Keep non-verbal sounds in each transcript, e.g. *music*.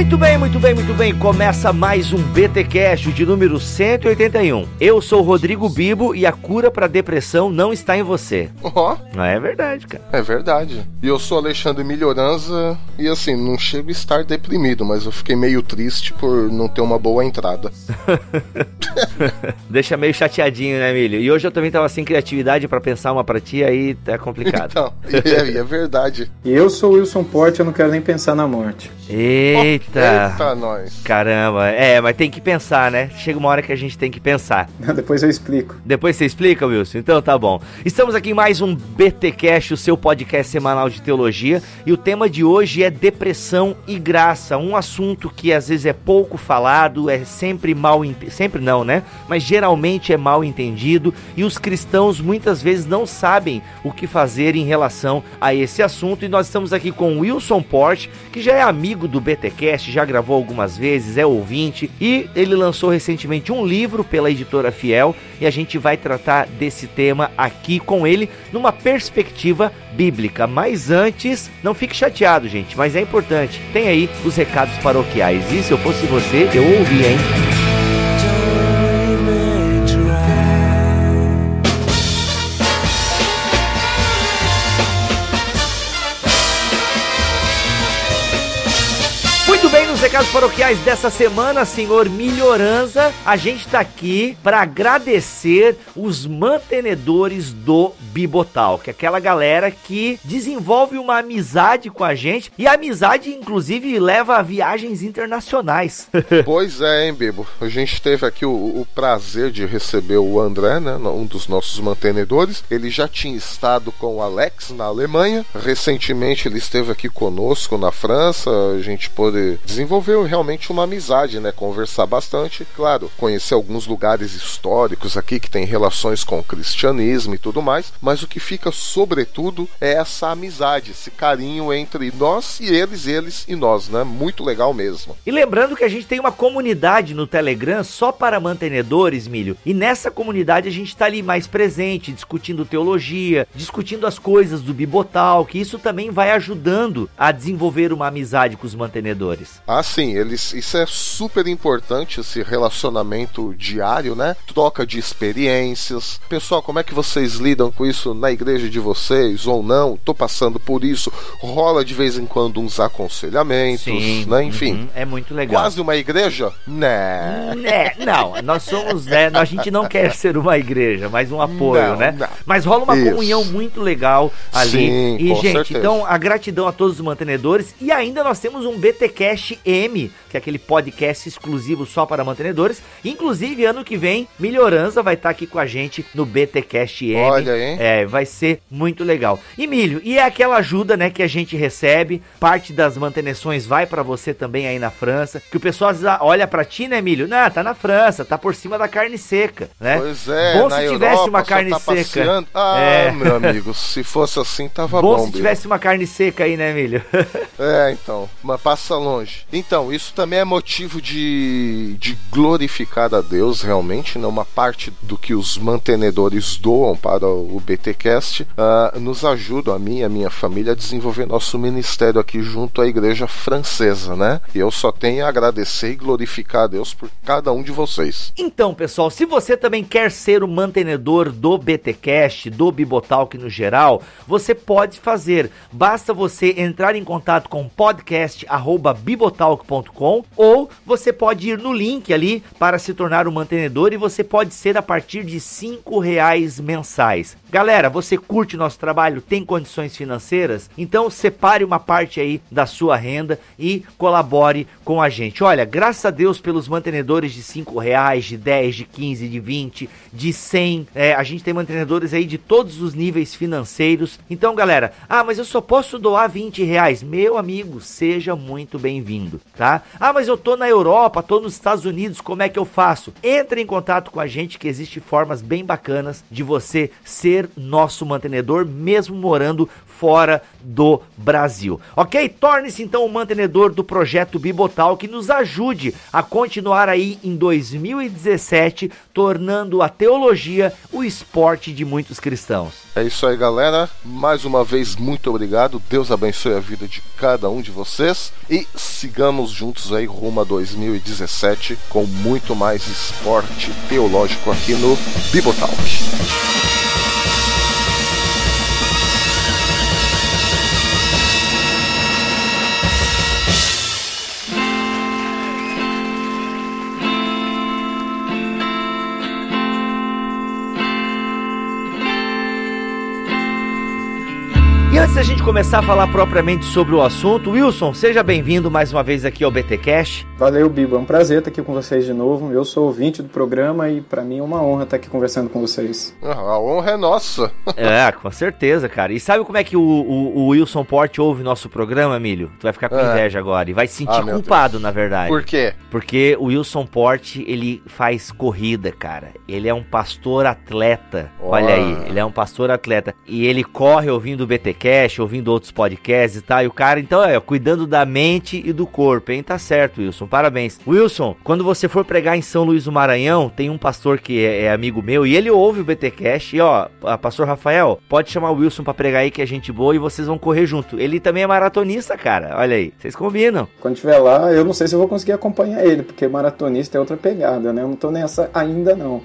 Muito bem, muito bem, muito bem. Começa mais um BT Cash de número 181. Eu sou o Rodrigo Bibo e a cura para depressão não está em você. Ó, Não é verdade, cara. é verdade. E eu sou Alexandre Melhoranza e assim, não chego a estar deprimido, mas eu fiquei meio triste por não ter uma boa entrada. *laughs* Deixa meio chateadinho, né, Milho? E hoje eu também tava sem criatividade para pensar uma pra ti, aí tá complicado. Então, e é, e é verdade. E eu sou o Wilson Porte, eu não quero nem pensar na morte. Eita! Eita, nós. Caramba, é, mas tem que pensar, né? Chega uma hora que a gente tem que pensar. *laughs* Depois eu explico. Depois você explica, Wilson? Então tá bom. Estamos aqui em mais um BT Cash, o seu podcast semanal de teologia, e o tema de hoje é depressão e graça, um assunto que às vezes é pouco falado, é sempre mal, sempre não, né? Mas geralmente é mal entendido e os cristãos muitas vezes não sabem o que fazer em relação a esse assunto. E nós estamos aqui com o Wilson Porte, que já é amigo do BTcast, já gravou algumas vezes, é ouvinte e ele lançou recentemente um livro pela editora Fiel e a gente vai tratar desse tema aqui com ele numa perspectiva bíblica. Mas antes, não fique chateado, gente, mas é importante. Tem aí os recados paroquiais. E se eu fosse você, eu ouvia, hein? Recados paroquiais dessa semana, senhor Melhoranza, a gente tá aqui para agradecer os mantenedores do Bibotal, que é aquela galera que desenvolve uma amizade com a gente e a amizade, inclusive, leva a viagens internacionais. *laughs* Pois é, hein, Bibo? A gente teve aqui o, o prazer de receber o André, né? Um dos nossos mantenedores. Ele já tinha estado com o Alex na Alemanha. Recentemente ele esteve aqui conosco na França. A gente pôde desenvolver realmente uma amizade, né? Conversar bastante. Claro, conhecer alguns lugares históricos aqui que tem relações com o cristianismo e tudo mais. Mas o que fica, sobretudo, é essa amizade, esse carinho entre nós e eles, eles e nós, né? Muito legal mesmo. E lembrando que a gente tem uma comunidade no Telegram só para mantenedores, Milho. E nessa comunidade a gente tá ali mais presente, discutindo teologia, discutindo as coisas do Bibotal, que isso também vai ajudando a desenvolver uma amizade com os mantenedores. Ah, sim, eles, isso é super importante, esse relacionamento diário, né? Troca de experiências. Pessoal, como é que vocês lidam com isso na igreja de vocês ou não? Tô passando por isso. Rola de vez em quando uns aconselhamentos, né? Enfim. uhum, é muito legal. Quase uma igreja? Né. É, não, nós somos, né, a gente não quer ser uma igreja, mas um apoio, Não, né? não. Mas rola uma Isso. comunhão muito legal ali. Sim, e, gente, certeza. então a gratidão a todos os mantenedores. E ainda nós temos um BTcast M, que é aquele podcast exclusivo só para mantenedores. Inclusive, ano que vem, Melhorança vai estar aqui com a gente no BTcast M. Olha, hein? É, vai ser muito legal. E Milho, e é aquela ajuda, né, que a gente recebe, parte das manutenções vai pra você também aí na França, que o pessoal vezes olha pra ti, né, Milho? Não, tá na França, tá por cima da carne seca, né? Pois é, Bom se tivesse Europa uma carne tá seca. passeando. Ah, É. meu amigo, se fosse assim tava Bom bom, se tivesse uma carne seca aí, né, Milho? É, então, mas passa longe. Então, isso também é motivo de, de glorificar a Deus, realmente, né? Uma parte do que os mantenedores doam para o BTcast ah, nos ajuda, a mim e a minha família, a desenvolver nosso ministério aqui junto à igreja francesa, né? E eu só tenho a agradecer e glorificar a Deus por cada um de vocês. Então, pessoal, se você também quer ser o mantenedor do BTcast, do Bibotalk no geral, você pode fazer. Basta você entrar em contato com ou você pode ir no link ali para se tornar um mantenedor e você pode ser a partir de cinco reais mensais. Galera, você curte nosso trabalho, tem condições financeiras? Então separe uma parte aí da sua renda e colabore com a gente. Olha, graças a Deus pelos mantenedores de 5 reais, de 10, de 15, de 20, de 100. É, a gente tem mantenedores aí de todos os níveis financeiros. Então, galera, ah, mas eu só posso doar 20 reais. Meu amigo, seja muito bem-vindo, tá? Ah, mas eu tô na Europa, tô nos Estados Unidos, como é que eu faço? Entre em contato com a gente que existe formas bem bacanas de você ser nosso mantenedor, mesmo morando fora do Brasil. Ok? Torne-se então um mantenedor do projeto Bibotal que nos ajude a continuar aí em 2017, tornando a teologia o esporte de muitos cristãos. É isso aí, galera. Mais uma vez, muito obrigado. Deus abençoe a vida de cada um de vocês e sigamos juntos aí rumo a 2017 com muito mais esporte teológico aqui no Bibotalk. Da gente começar a falar propriamente sobre o assunto, Wilson, seja bem-vindo mais uma vez aqui ao BT Cash. Valeu, Bibo. É um prazer estar aqui com vocês de novo. Eu sou ouvinte do programa e para mim é uma honra estar aqui conversando com vocês. Ah, a honra é nossa. *laughs* é, com certeza, cara. E sabe como é que o, o, o Wilson Porte ouve nosso programa, Emílio? Tu vai ficar com é. inveja agora e vai se sentir ah, culpado, na verdade. Por quê? Porque o Wilson Porte, ele faz corrida, cara. Ele é um pastor atleta. Oh. Olha aí, ele é um pastor atleta. E ele corre ouvindo o BT Cash ouvindo outros podcasts e tal. E o cara, então, é, cuidando da mente e do corpo, hein? Tá certo, Wilson. Parabéns. Wilson, quando você for pregar em São Luís do Maranhão, tem um pastor que é, é amigo meu e ele ouve o BT Cash. E ó, pastor Rafael, pode chamar o Wilson para pregar aí que é gente boa e vocês vão correr junto. Ele também é maratonista, cara. Olha aí, vocês combinam. Quando estiver lá, eu não sei se eu vou conseguir acompanhar ele, porque maratonista é outra pegada, né? Eu não tô nessa ainda não.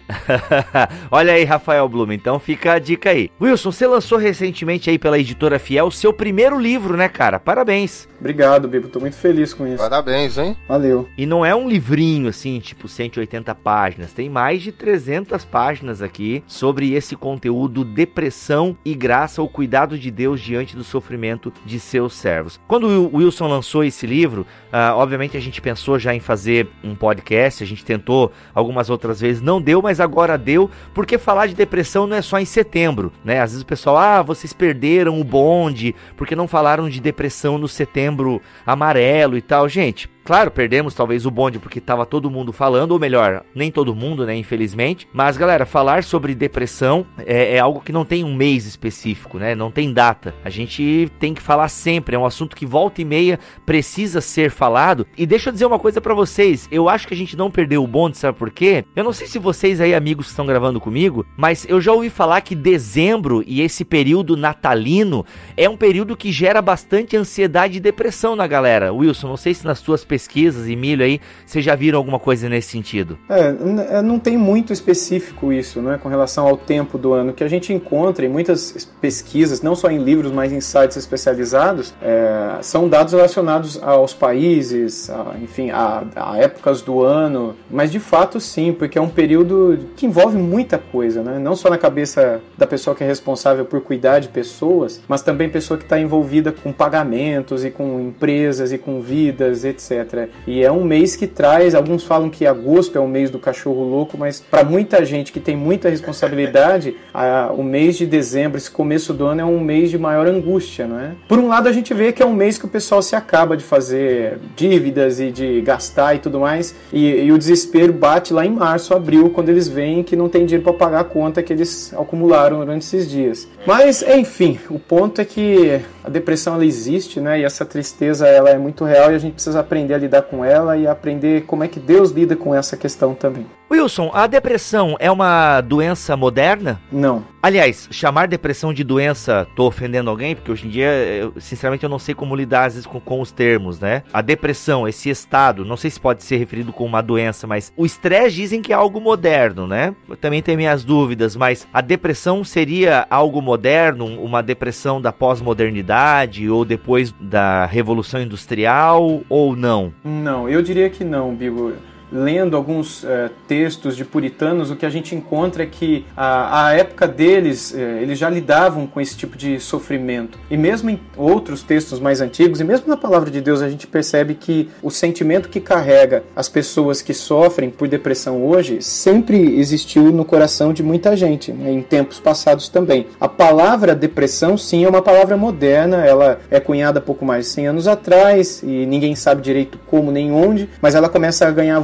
*laughs* Olha aí, Rafael Blum, então fica a dica aí. Wilson, você lançou recentemente aí pela editora Fiel seu primeiro livro, né, cara? Parabéns. Obrigado, Bibo. Tô muito feliz com isso. Parabéns, hein? Valeu. E não é um livrinho assim, tipo 180 páginas. Tem mais de 300 páginas aqui sobre esse conteúdo depressão e graça, o cuidado de Deus diante do sofrimento de seus servos. Quando o Wilson lançou esse livro, uh, obviamente a gente pensou já em fazer um podcast, a gente tentou algumas outras vezes, não deu, mas agora deu, porque falar de depressão não é só em setembro, né? Às vezes o pessoal, ah, vocês perderam o bonde, porque não falaram de depressão no setembro amarelo e tal. Gente, Claro, perdemos talvez o bonde porque estava todo mundo falando, ou melhor, nem todo mundo, né, infelizmente. Mas, galera, falar sobre depressão é, é, algo que não tem um mês específico, né? Não tem data. A gente tem que falar sempre. É um assunto que volta e meia precisa ser falado. E deixa eu dizer uma coisa para vocês. Eu acho que a gente não perdeu o bonde, sabe por quê? Eu não sei se vocês aí, amigos estão gravando comigo, mas eu já ouvi falar que dezembro e esse período natalino é um período que gera bastante ansiedade e depressão na galera. Wilson, não sei se nas tuas pesquisas e milho aí, vocês já viram alguma coisa nesse sentido? É, é, não tem muito específico isso, né, com relação ao tempo do ano. que a gente encontra em muitas pesquisas, não só em livros, mas em sites especializados, é, são dados relacionados aos países, a, enfim, a, a, épocas do ano. Mas de fato, sim, porque é um período que envolve muita coisa, né? Não só na cabeça da pessoa que é responsável por cuidar de pessoas, mas também pessoa que está envolvida com pagamentos e com empresas e com vidas, etc. E é um mês que traz, alguns falam que agosto é o mês do cachorro louco, mas para muita gente que tem muita responsabilidade, a, o mês de dezembro, esse começo do ano é um mês de maior angústia, não é? Por um lado a gente vê que é um mês que o pessoal se acaba de fazer dívidas e de gastar e tudo mais, e, e o desespero bate lá em março, abril, quando eles veem que não tem dinheiro para pagar a conta que eles acumularam durante esses dias. Mas, enfim, o ponto é que a depressão ela existe, né? E essa tristeza ela é muito real e a gente precisa aprender a lidar com ela e aprender como é que Deus lida com essa questão também. Wilson, a depressão é uma doença moderna? Não. Aliás, chamar depressão de doença, tô ofendendo alguém, porque hoje em dia, eu, sinceramente, eu não sei como lidar às vezes com, com, os termos, né? A depressão, esse estado, não sei se pode ser referido como uma doença, mas o estresse dizem que é algo moderno, né? Eu também tenho minhas dúvidas, mas a depressão seria algo moderno, uma depressão da pós-modernidade ou depois da Revolução Industrial ou não? Não, eu diria que não, Bigo lendo alguns uh, textos de puritanos, o que a gente encontra é que a, a época deles, uh, eles já lidavam com esse tipo de sofrimento. E mesmo em outros textos mais antigos, e mesmo na palavra de Deus, a gente percebe que o sentimento que carrega as pessoas que sofrem por depressão hoje sempre existiu no coração de muita gente, né, em tempos passados também. A palavra depressão, sim, é uma palavra moderna, ela é cunhada pouco mais de 100 anos atrás, e ninguém sabe direito como nem onde, mas ela começa a ganhar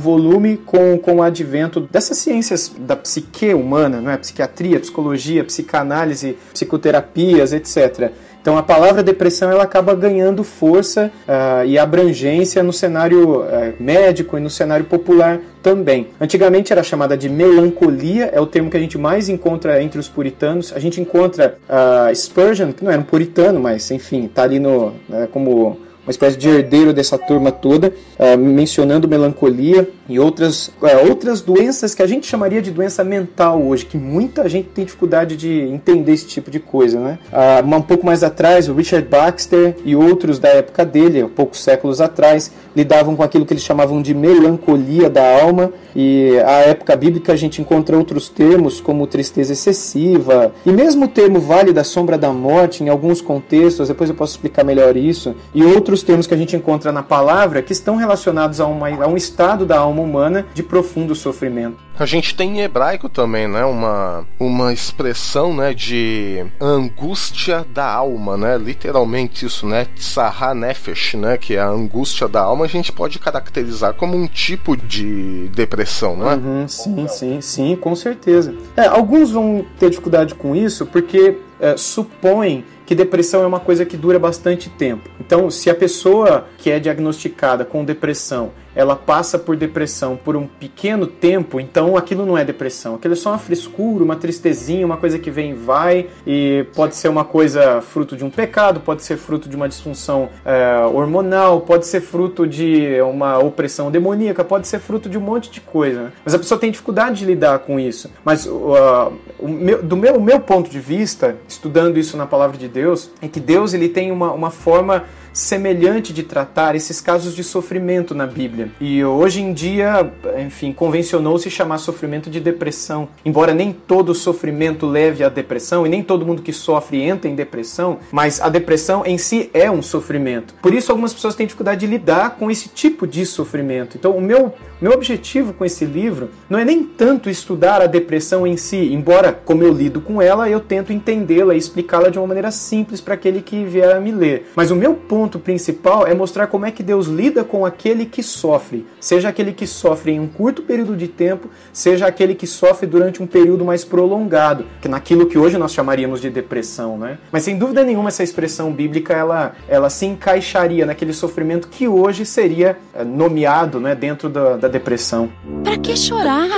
com, com o advento dessas ciências da psique humana, não é? psiquiatria, psicologia, psicanálise, psicoterapias, etc. Então a palavra depressão ela acaba ganhando força uh, e abrangência no cenário uh, médico e no cenário popular também. Antigamente era chamada de melancolia, é o termo que a gente mais encontra entre os puritanos. A gente encontra uh, Spurgeon, que não era um puritano, mas enfim, está ali no, né, como uma espécie de herdeiro dessa turma toda, uh, mencionando melancolia e outras, uh, outras doenças que a gente chamaria de doença mental hoje, que muita gente tem dificuldade de entender esse tipo de coisa, né? Uh, um pouco mais atrás, o Richard Baxter e outros da época dele, poucos séculos atrás, lidavam com aquilo que eles chamavam de melancolia da alma, e a época bíblica a gente encontra outros termos como tristeza excessiva, e mesmo o termo vale da sombra da morte em alguns contextos, depois eu posso explicar melhor isso, e outros termos que a gente encontra na palavra que estão relacionados a, uma, a um estado da alma humana de profundo sofrimento. A gente tem em hebraico também, né, uma, uma expressão, né, de angústia da alma, né, literalmente isso, né, tsahá nefesh, né, que é a angústia da alma, a gente pode caracterizar como um tipo de depressão, não é? Uhum, sim, sim, sim, com certeza. É, alguns vão ter dificuldade com isso porque é, supõem que depressão é uma coisa que dura bastante tempo. Então, se a pessoa que é diagnosticada com depressão ela passa por depressão por um pequeno tempo, então aquilo não é depressão. Aquilo é só uma frescura, uma tristezinha, uma coisa que vem e vai, e pode ser uma coisa fruto de um pecado, pode ser fruto de uma disfunção é, hormonal, pode ser fruto de uma opressão demoníaca, pode ser fruto de um monte de coisa. Né? Mas a pessoa tem dificuldade de lidar com isso. Mas uh, meu, do meu, meu ponto de vista, estudando isso na palavra de Deus, é que Deus ele tem uma, uma forma semelhante de tratar esses casos de sofrimento na Bíblia. E hoje em dia, enfim, convencionou-se chamar sofrimento de depressão. Embora nem todo sofrimento leve à depressão e nem todo mundo que sofre entra em depressão, mas a depressão em si é um sofrimento. Por isso algumas pessoas têm dificuldade de lidar com esse tipo de sofrimento. Então, o meu meu objetivo com esse livro não é nem tanto estudar a depressão em si, embora como eu lido com ela, eu tento entendê-la e explicá-la de uma maneira simples para aquele que vier a me ler. Mas o meu ponto ponto principal é mostrar como é que Deus lida com aquele que sofre, seja aquele que sofre em um curto período de tempo, seja aquele que sofre durante um período mais prolongado, que naquilo que hoje nós chamaríamos de depressão, né? Mas sem dúvida nenhuma essa expressão bíblica ela, ela se encaixaria naquele sofrimento que hoje seria eh, nomeado, né, dentro da, da depressão. Para que chorar?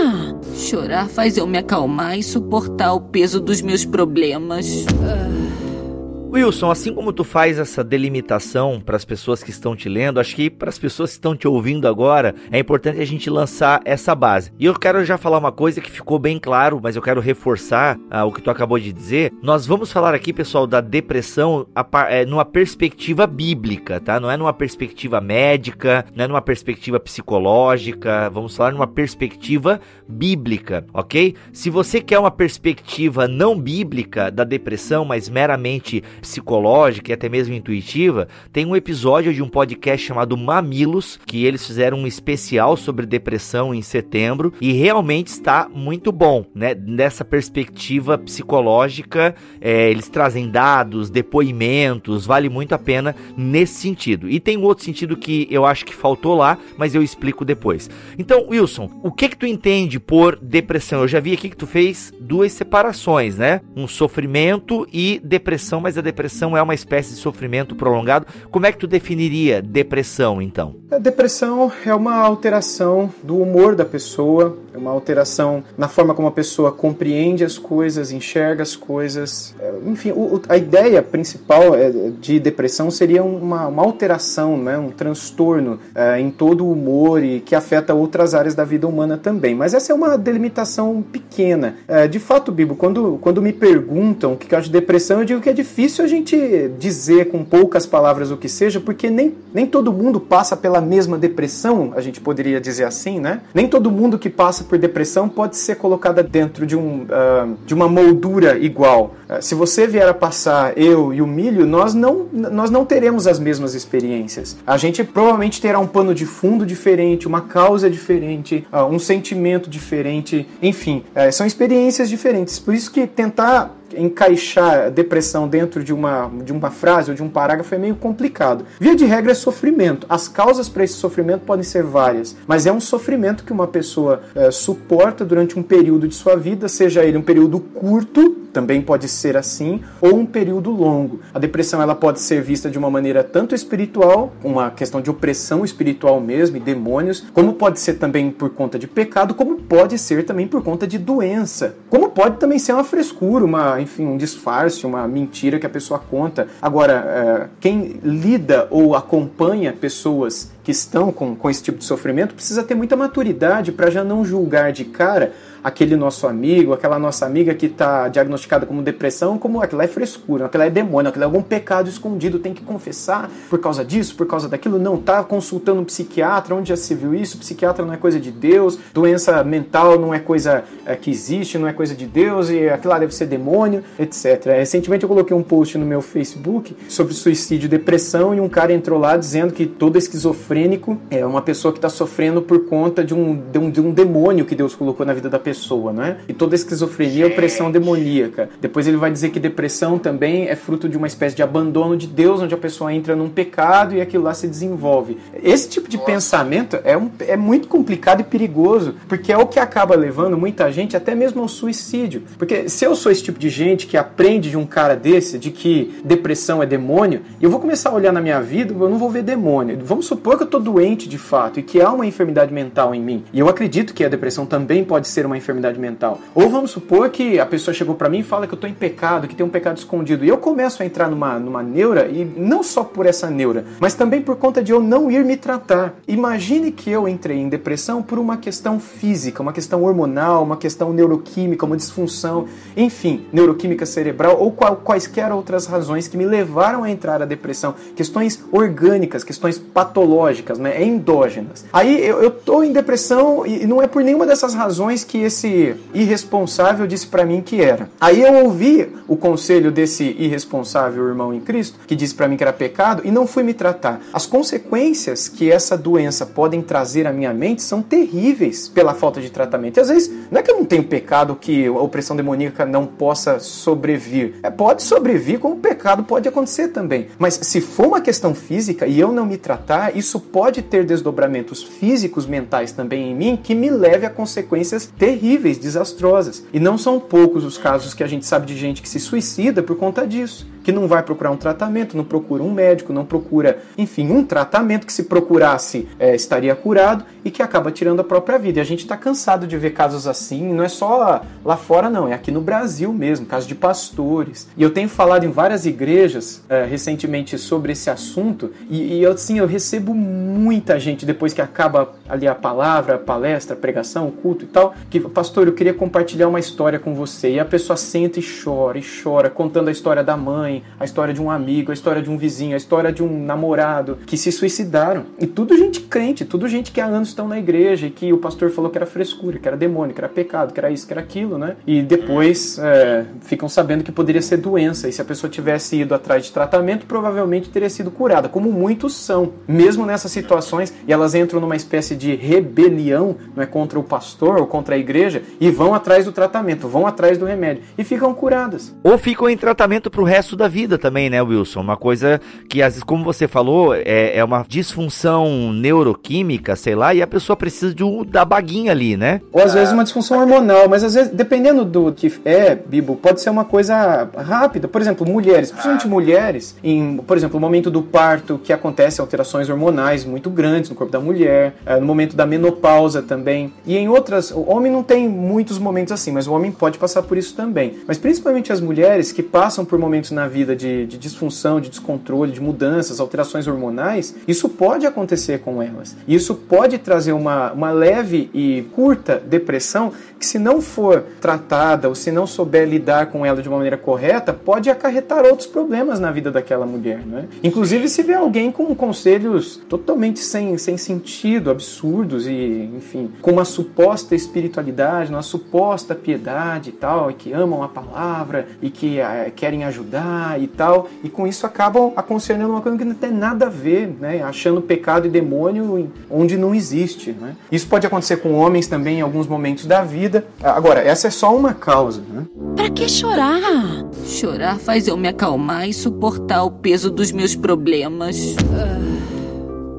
Chorar faz eu me acalmar e suportar o peso dos meus problemas. Uh... Wilson, assim como tu faz essa delimitação para as pessoas que estão te lendo, acho que para as pessoas que estão te ouvindo agora, é importante a gente lançar essa base. E eu quero já falar uma coisa que ficou bem claro, mas eu quero reforçar ah, o que tu acabou de dizer. Nós vamos falar aqui, pessoal, da depressão a, é, numa perspectiva bíblica, tá? Não é numa perspectiva médica, não é numa perspectiva psicológica, vamos falar numa perspectiva bíblica, ok? Se você quer uma perspectiva não bíblica da depressão, mas meramente psicológica e até mesmo intuitiva, tem um episódio de um podcast chamado Mamilos, que eles fizeram um especial sobre depressão em setembro e realmente está muito bom, né? Nessa perspectiva psicológica, é, eles trazem dados, depoimentos, vale muito a pena nesse sentido. E tem um outro sentido que eu acho que faltou lá, mas eu explico depois. Então, Wilson, o que que tu entende por depressão? Eu já vi aqui que tu fez duas separações, né? Um sofrimento e depressão, mas a depressão é uma espécie de sofrimento prolongado. Como é que tu definiria depressão, então? A depressão é uma alteração do humor da pessoa, uma alteração na forma como a pessoa compreende as coisas, enxerga as coisas. É, enfim, o, a ideia principal é, de depressão seria uma, uma alteração, né, um transtorno é, em todo o humor e que afeta outras áreas da vida humana também. Mas essa é uma delimitação pequena. É, de fato, Bibo, quando, quando me perguntam o que eu acho de depressão, eu digo que é difícil a gente dizer com poucas palavras o que seja, porque nem, nem todo mundo passa pela mesma depressão, a gente poderia dizer assim, né? Nem todo mundo que passa por depressão pode ser colocada dentro de, um, uh, de uma moldura igual. Uh, se você vier a passar eu e o milho, nós não, nós não teremos as mesmas experiências. A gente provavelmente terá um pano de fundo diferente, uma causa diferente, uh, um sentimento diferente, enfim, são experiências diferentes. Por isso que tentar encaixar depressão dentro de uma, de uma frase ou de um parágrafo é meio complicado. Via de regra é sofrimento. As causas para esse sofrimento podem ser várias, mas é um sofrimento que uma pessoa é, suporta durante um período de sua vida, seja ele um período curto também pode ser assim, ou um período longo. A depressão ela pode ser vista de uma maneira tanto espiritual, uma questão de opressão espiritual mesmo e demônios, como pode ser também por conta de pecado, como pode ser também por conta de doença, como pode também ser uma frescura, uma, enfim, um disfarce, uma mentira que a pessoa conta. Agora, é, quem lida ou acompanha pessoas que estão com, com esse tipo de sofrimento precisa ter muita maturidade para já não julgar de cara aquele nosso amigo, aquela nossa amiga que está diagnosticada como depressão, como aquilo é frescura, aquilo é demônio, aquilo é algum pecado escondido, tem que confessar por causa disso, por causa daquilo. Não, tá consultando um psiquiatra, onde já se viu isso? Psiquiatra não é coisa de Deus, doença mental não é coisa é, que existe, não é coisa de Deus, e aquilo lá deve ser demônio, etc. Recentemente eu coloquei um post no meu Facebook sobre suicídio e depressão, e um cara entrou lá dizendo que todo esquizofrênico é uma pessoa que está sofrendo por conta de um, de um, de um demônio que Deus colocou na vida da pessoa né? E toda esquizofrenia é opressão demoníaca. Depois ele vai dizer que depressão também é fruto de uma espécie de abandono de Deus, onde a pessoa entra num pecado e aquilo lá se desenvolve. Esse tipo de Nossa. pensamento é, um, é muito complicado e perigoso, porque é o que acaba levando muita gente até mesmo ao suicídio. Porque se eu sou esse tipo de gente que aprende de um cara desse, de que depressão é demônio, eu vou começar a olhar na minha vida, eu não vou ver demônio. Vamos supor que eu tô doente de fato e que há uma enfermidade mental em mim. E eu acredito que a depressão também pode ser uma enfermidade mental. Ou vamos supor que a pessoa chegou para mim e fala que eu estou em pecado, que tem um pecado escondido. E eu começo a entrar numa, numa neura, e não só por essa neura, mas também por conta de eu não ir me tratar. Imagine que eu entrei em depressão por uma questão física, uma questão hormonal, uma questão neuroquímica, uma disfunção, enfim, neuroquímica cerebral ou qual, quaisquer outras razões que me levaram a entrar à depressão. Questões orgânicas, questões patológicas, né, endógenas. Aí eu, estou em depressão e não é por nenhuma dessas razões que esse irresponsável disse para mim que era. Aí eu ouvi o conselho desse irresponsável irmão em Cristo, que disse para mim que era pecado, e não fui me tratar. As consequências que essa doença podem trazer à minha mente são terríveis pela falta de tratamento. E às vezes, não é que eu não tenho pecado que a opressão demoníaca não possa sobrevir. É, pode sobrevir, como pecado pode acontecer também. Mas se for uma questão física e eu não me tratar, isso pode ter desdobramentos físicos, mentais também em mim, que me leve a consequências terríveis desastrosas. E não são poucos os casos que a gente sabe de gente que se suicida por conta disso que não vai procurar um tratamento, não procura um médico, não procura, enfim, um tratamento que se procurasse é, estaria curado e que acaba tirando a própria vida. E a gente está cansado de ver casos assim, não é só lá fora, não, é aqui no Brasil mesmo, casos de pastores. E eu tenho falado em várias igrejas é, recentemente sobre esse assunto e, e assim, eu recebo muita gente depois que acaba ali a palavra, a palestra, a pregação, o culto e tal, que, pastor, eu queria compartilhar uma história com você. E a pessoa senta e chora e chora, contando a história da mãe mãe, a história de um amigo, a história de um vizinho, a história de um namorado que se suicidaram. E tudo gente crente, tudo gente que há anos estão na igreja e que o pastor falou que era frescura, que era demônio, que era pecado, que era isso, que era aquilo, né? E depois é, ficam sabendo que poderia ser doença. E se a pessoa tivesse ido atrás de tratamento, provavelmente teria sido curada, como muitos são, mesmo nessas situações. E elas entram numa espécie de rebelião, não é contra o pastor ou contra a igreja, e vão atrás do tratamento, vão atrás do remédio e ficam curadas. Ou ficam em tratamento pro resto da da vida também, né, Wilson? Uma coisa que, às vezes, como você falou, é, é uma disfunção neuroquímica, sei lá, e a pessoa precisa de um, da baguinha ali, né? Ou às vezes uma disfunção hormonal, mas às vezes, dependendo do que é, Bibo, pode ser uma coisa rápida. Por exemplo, mulheres, principalmente mulheres, em, por exemplo, o momento do parto, que acontece alterações hormonais muito grandes no corpo da mulher, é, no momento da menopausa também. E em outras, o homem não tem muitos momentos assim, mas o homem pode passar por isso também. Mas principalmente as mulheres que passam por momentos na vida de, de disfunção, de descontrole, de mudanças, alterações hormonais, isso pode acontecer com elas. Isso pode trazer uma, uma leve e curta depressão que, se não for tratada ou se não souber lidar com ela de uma maneira correta, pode acarretar outros problemas na vida daquela mulher. Né? Inclusive, se vê alguém com conselhos totalmente sem, sem sentido, absurdos e, enfim, com uma suposta espiritualidade, uma suposta piedade e tal, e que amam a palavra e que é, querem ajudar e tal, e com isso acabam aconselhando uma coisa que não tem nada a ver, né? achando pecado e demônio onde não existe. Né? Isso pode acontecer com homens também em alguns momentos da vida. Agora, essa é só uma causa. Né? Pra que chorar? Chorar faz eu me acalmar e suportar o peso dos meus problemas.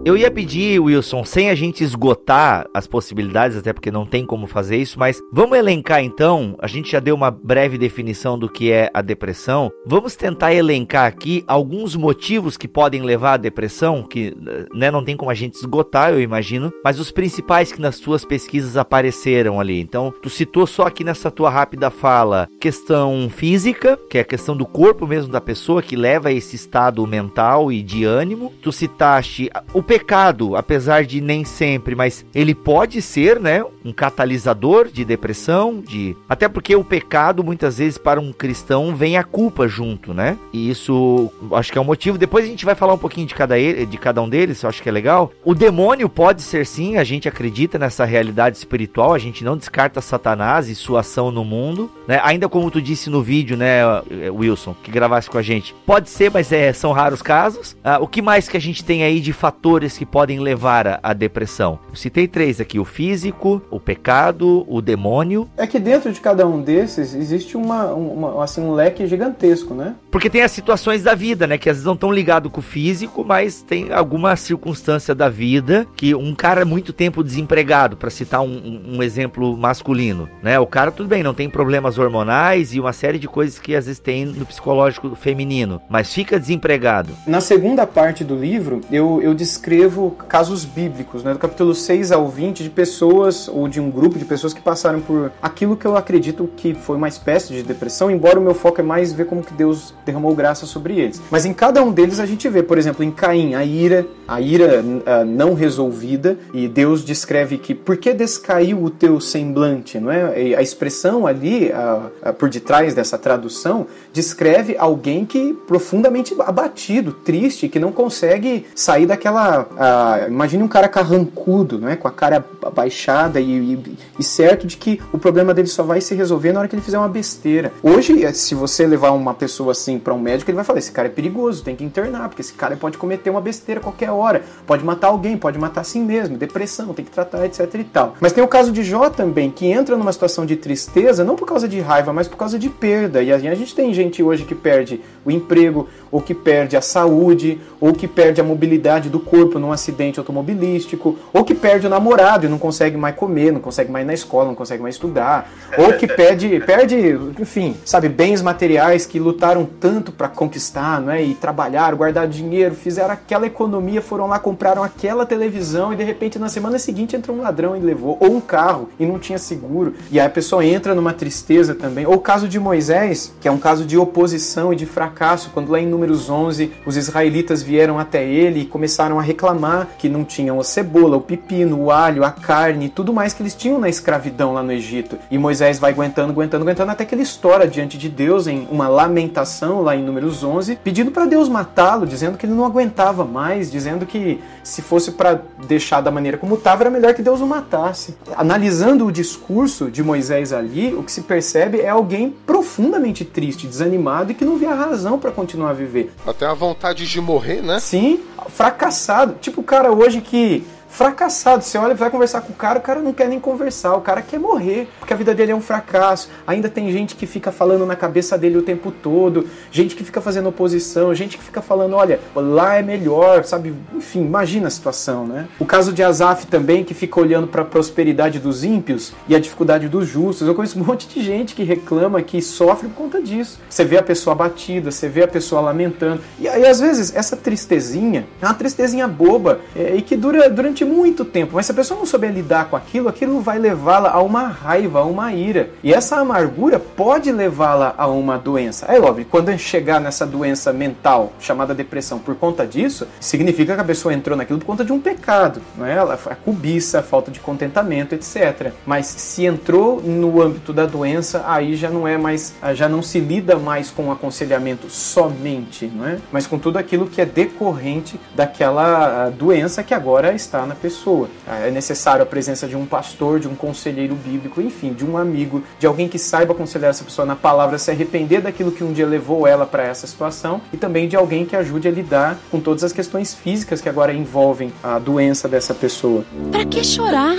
Eu ia pedir, Wilson, sem a gente esgotar as possibilidades, até porque não tem como fazer isso, mas vamos elencar então. A gente já deu uma breve definição do que é a depressão. Vamos tentar elencar aqui alguns motivos que podem levar à depressão, que né, não tem como a gente esgotar, eu imagino, mas os principais que nas tuas pesquisas apareceram ali. Então, tu citou só aqui nessa tua rápida fala questão física, que é a questão do corpo mesmo da pessoa que leva a esse estado mental e de ânimo. Tu citaste o pecado, apesar de nem sempre, mas ele pode ser, né, um catalisador de depressão, de até porque o pecado muitas vezes para um cristão vem a culpa junto, né? E isso acho que é um motivo. Depois a gente vai falar um pouquinho de cada de cada um deles, acho que é legal. O demônio pode ser sim, a gente acredita nessa realidade espiritual, a gente não descarta Satanás e sua ação no mundo, né? Ainda como tu disse no vídeo, né, Wilson, que gravasse com a gente. Pode ser, mas é, são raros casos. Ah, o que mais que a gente tem aí de fatores fatores que podem levar à depressão? Eu citei três aqui: o físico, o pecado, o demônio. É que dentro de cada um desses existe uma, uma assim, um leque gigantesco, né? Porque tem as situações da vida, né? Que às vezes não estão ligados com o físico, mas tem alguma circunstância da vida que um cara é muito tempo desempregado, para citar um, um, exemplo masculino, né? O cara, tudo bem, não tem problemas hormonais e uma série de coisas que às vezes tem no psicológico feminino, mas fica desempregado. Na segunda parte do livro, eu, eu descrevo descrevo casos bíblicos, né, do capítulo 6 ao 20, de pessoas, ou de um grupo de pessoas que passaram por aquilo que eu acredito que foi uma espécie de depressão, embora o meu foco é mais ver como que Deus derramou graça sobre eles. Mas em cada um deles a gente vê, por exemplo, em Caim, a ira, a ira uh, não resolvida, e Deus descreve que por que descaiu o teu semblante, não é? E a expressão ali, uh, uh, por detrás dessa tradução, descreve alguém que profundamente abatido, triste, que não consegue sair daquela ah, imagine um cara carrancudo, né, com a cara abaixada e, e, e, certo de que o problema dele só vai se resolver na hora que ele fizer uma besteira. Hoje, se você levar uma pessoa assim para um médico, ele vai falar: esse cara é perigoso, tem que internar, porque esse cara pode cometer uma besteira qualquer hora, pode matar alguém, pode matar a si mesmo, depressão, tem que tratar, etc e tal. Mas tem o caso de Jó também, que entra numa situação de tristeza, não por causa de raiva, mas por causa de perda. E a gente tem gente hoje que perde o emprego, ou que perde a saúde, ou que perde a mobilidade do corpo num acidente automobilístico, ou que perde o namorado e não consegue mais comer, não consegue mais ir na escola, não consegue mais estudar, ou que *laughs* perde, perde, enfim, sabe, bens materiais que lutaram tanto para conquistar, não é? E trabalharam, guardaram dinheiro, fizeram aquela economia, foram lá, compraram aquela televisão e de repente na semana seguinte entra um ladrão e levou, ou um carro e não tinha seguro, e aí a pessoa entra numa tristeza também. Ou o caso de Moisés, que é um caso de oposição e de fracasso, quando lá em Números 11 os israelitas vieram até ele e começaram a reclamar que não tinham a cebola, o pepino, o alho, a carne, tudo mais que eles tinham na escravidão lá no Egito. E Moisés vai aguentando, aguentando, aguentando até que ele estoura diante de Deus em uma lamentação lá em Números 11, pedindo para Deus matá-lo, dizendo que ele não aguentava mais, dizendo que se fosse para deixar da maneira como estava, era melhor que Deus o matasse. Analisando o discurso de Moisés ali, o que se percebe é alguém profundamente triste, desanimado e que não via razão para continuar a viver. Até a vontade de morrer, né? Sim, fracassado. Tipo o cara hoje que fracassado. Você olha vai conversar com o cara, o cara não quer nem conversar, o cara quer morrer, porque a vida dele é um fracasso. Ainda tem gente que fica falando na cabeça dele o tempo todo, gente que fica fazendo oposição, gente que fica falando, olha, lá é melhor, sabe? Enfim, imagina a situação, né? O caso de Azaf também, que fica olhando para a prosperidade dos ímpios e a dificuldade dos justos. Eu conheço um *laughs* monte de gente que reclama, que sofre por conta disso. Você vê a pessoa abatida, você vê a pessoa lamentando. E aí, às vezes, essa tristezinha é uma tristezinha boba é, e que dura durante durante muito tempo. Mas se a pessoa não souber lidar com aquilo, aquilo vai levá-la a uma raiva, a uma ira. E essa amargura pode levá-la a uma doença. É óbvio, quando chegar nessa doença mental chamada depressão por conta disso, significa que a pessoa entrou naquilo por conta de um pecado, não é? A cobiça, a falta de contentamento, etc. Mas se entrou no âmbito da doença, aí já não é mais, já não se lida mais com o aconselhamento somente, não é? Mas com tudo aquilo que é decorrente daquela doença que agora está na na pessoa. É necessário a presença de um pastor, de um conselheiro bíblico, enfim, de um amigo, de alguém que saiba aconselhar essa pessoa na palavra, se arrepender daquilo que um dia levou ela para essa situação e também de alguém que ajude a lidar com todas as questões físicas que agora envolvem a doença dessa pessoa. Para que chorar?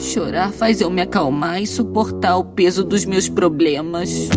Chorar faz eu me acalmar e suportar o peso dos meus problemas.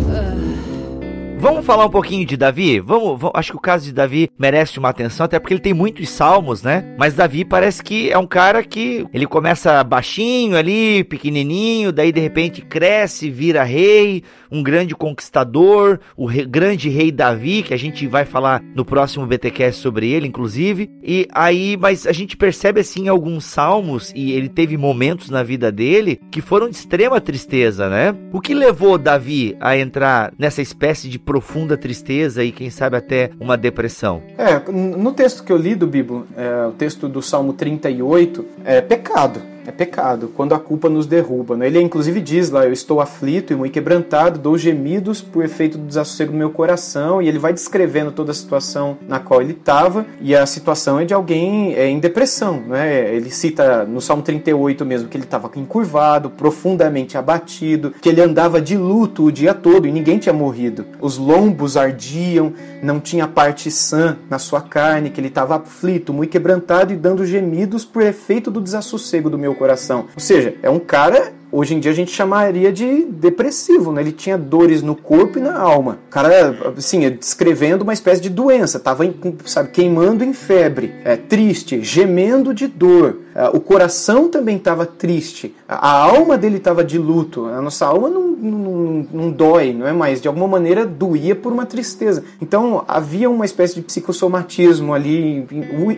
Vamos falar um pouquinho de Davi? Vamos, vamos, acho que o caso de Davi merece uma atenção, até porque ele tem muitos salmos, né? Mas Davi parece que é um cara que ele começa baixinho ali, pequenininho, daí de repente cresce, vira rei, um grande conquistador, o rei, grande rei Davi, que a gente vai falar no próximo BTcast sobre ele, inclusive. E aí, mas a gente percebe assim alguns salmos e ele teve momentos na vida dele que foram de extrema tristeza, né? O que levou Davi a entrar nessa espécie de profunda tristeza e quem sabe até uma depressão? É, no texto que eu li do Bíblia, é, o texto do Salmo 38, é pecado é pecado, quando a culpa nos derruba. Né? Ele inclusive diz lá: Eu estou aflito e muito quebrantado, dou gemidos por efeito do desassossego do meu coração. E ele vai descrevendo toda a situação na qual ele estava. E a situação é de alguém é, em depressão. Né? Ele cita no Salmo 38 mesmo que ele estava encurvado, profundamente abatido, que ele andava de luto o dia todo e ninguém tinha morrido. Os lombos ardiam, não tinha parte sã na sua carne, que ele estava aflito, muito quebrantado e dando gemidos por efeito do desassossego do meu coração. Ou seja, é um cara hoje em dia a gente chamaria de depressivo, né? Ele tinha dores no corpo e na alma. O cara, assim, descrevendo uma espécie de doença, tava, sabe, queimando em febre, é, triste, gemendo de dor. É, o coração também estava triste, a, alma dele estava de luto. A nossa alma não, não, não dói, não é mais? De alguma maneira doía por uma tristeza. Então havia uma espécie de psicossomatismo ali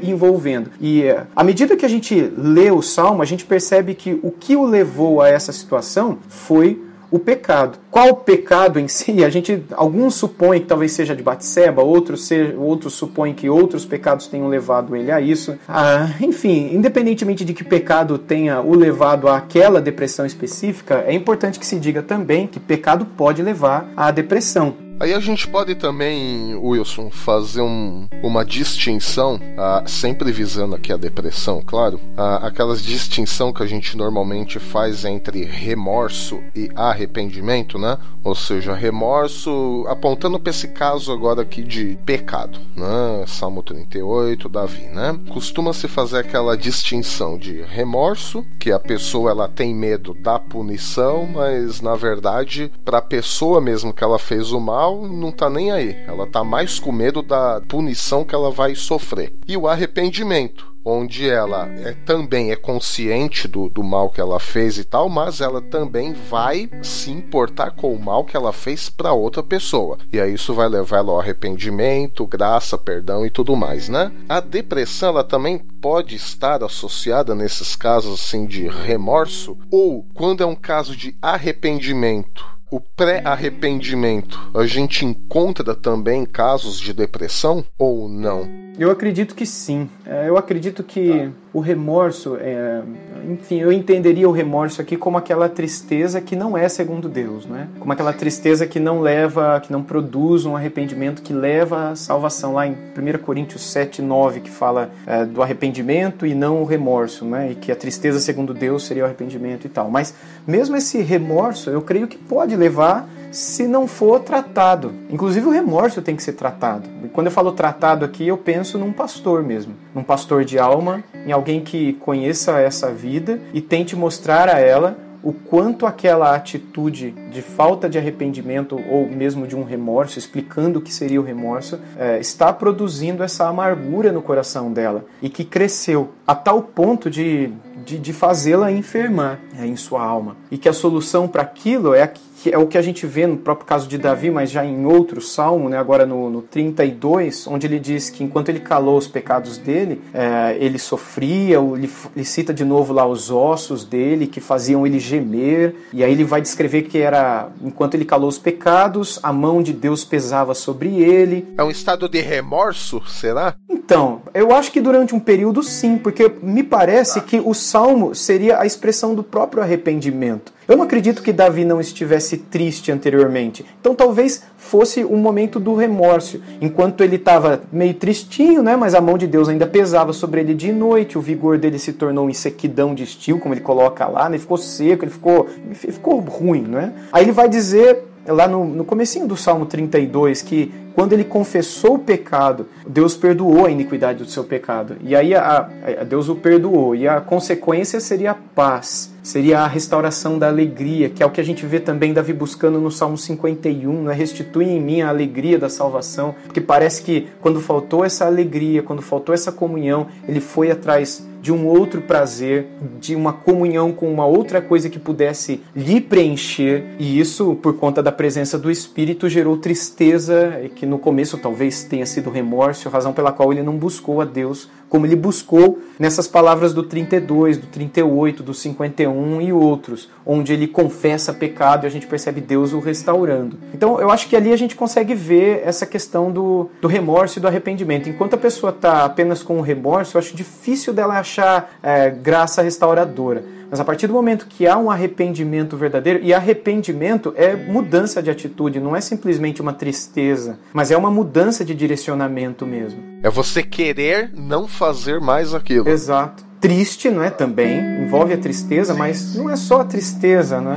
envolvendo. E é, à medida que a gente lê o salmo, a gente percebe que o que o levou a essa situação foi o pecado. Qual o pecado em si? A gente, alguns supõem que talvez seja de Batseba, outros, outros supõem que outros pecados tenham levado ele a isso. Ah, enfim, independentemente de que pecado tenha o levado àquela depressão específica, é importante que se diga também que pecado pode levar à depressão. Aí a gente pode também, Wilson, fazer um, uma distinção, uh, sempre visando aqui a depressão, claro, uh, aquelas distinção que a gente normalmente faz entre remorso e arrependimento, né? Ou seja, remorso apontando para esse caso agora aqui de pecado, né? Salmo 38, Davi, né? Costuma-se fazer aquela distinção de remorso, que a pessoa ela tem medo da punição, mas na verdade, para a pessoa mesmo que ela fez o mal, não tá nem aí. Ela tá mais com medo da punição que ela vai sofrer. E o arrependimento, onde ela é, também é consciente do, do mal que ela fez e tal, mas ela também vai se importar com o mal que ela fez para outra pessoa. E aí isso vai levar ela ao arrependimento, graça, perdão e tudo mais, né? A depressão ela também pode estar associada nesses casos assim de remorso ou quando é um caso de arrependimento o pré-arrependimento, a gente encontra também casos de depressão ou não? Eu acredito que sim. É, eu acredito que o remorso, é, enfim, eu entenderia o remorso aqui como aquela tristeza que não é segundo Deus, né? Como aquela tristeza que não leva, que não produz um arrependimento que leva à salvação. Lá em 1 Coríntios 7, 9, que fala é, do arrependimento e não o remorso, né? E que a tristeza segundo Deus seria o arrependimento e tal. Mas mesmo esse remorso, eu creio que pode levar se não for tratado. Inclusive o remorso tem que ser tratado. E quando eu falo tratado aqui, eu penso num pastor mesmo, num pastor de alma, em alguém que conheça essa vida e tente mostrar a ela o quanto aquela atitude de falta de arrependimento ou mesmo de um remorso, explicando o que seria o remorso, é, está produzindo essa amargura no coração dela e que cresceu a tal ponto de, de, de fazê-la enfermar é, em sua alma. E que a solução para aquilo é que é o que a gente vê no próprio caso de Davi, mas já em outro salmo, né, agora no, no 32, onde ele diz que enquanto ele calou os pecados dele, é, ele sofria, ele, ele, cita de novo lá os ossos dele que faziam ele gemer, e aí ele vai descrever que era, enquanto ele calou os pecados, a mão de Deus pesava sobre ele. É um estado de remorso, será? Então, eu acho que durante um período sim, porque me parece que o salmo seria a expressão do próprio arrependimento. Eu não acredito que Davi não estivesse triste anteriormente. Então talvez fosse um momento do remorso. Enquanto ele estava meio tristinho, né, mas a mão de Deus ainda pesava sobre ele de noite, o vigor dele se tornou em sequidão de estilo, como ele coloca lá, né, ele ficou seco, ele ficou, ele ficou ruim. Né? Aí ele vai dizer lá no, no comecinho do Salmo 32 que quando ele confessou o pecado, Deus perdoou a iniquidade do seu pecado. E aí a, a Deus o perdoou. E a consequência seria a paz. Seria a restauração da alegria, que é o que a gente vê também Davi buscando no Salmo 51, né? restitui em mim a alegria da salvação, porque parece que quando faltou essa alegria, quando faltou essa comunhão, ele foi atrás de um outro prazer, de uma comunhão com uma outra coisa que pudesse lhe preencher, e isso, por conta da presença do Espírito, gerou tristeza, e que no começo talvez tenha sido remorso, razão pela qual ele não buscou a Deus como ele buscou nessas palavras do 32, do 38, do 51 e outros, onde ele confessa pecado e a gente percebe Deus o restaurando. Então eu acho que ali a gente consegue ver essa questão do, do remorso e do arrependimento. Enquanto a pessoa está apenas com o remorso, eu acho difícil dela achar é, graça restauradora. Mas a partir do momento que há um arrependimento verdadeiro, e arrependimento é mudança de atitude, não é simplesmente uma tristeza, mas é uma mudança de direcionamento mesmo. É você querer não fazer mais aquilo. Exato. Triste, não é? Também envolve a tristeza, mas não é só a tristeza, não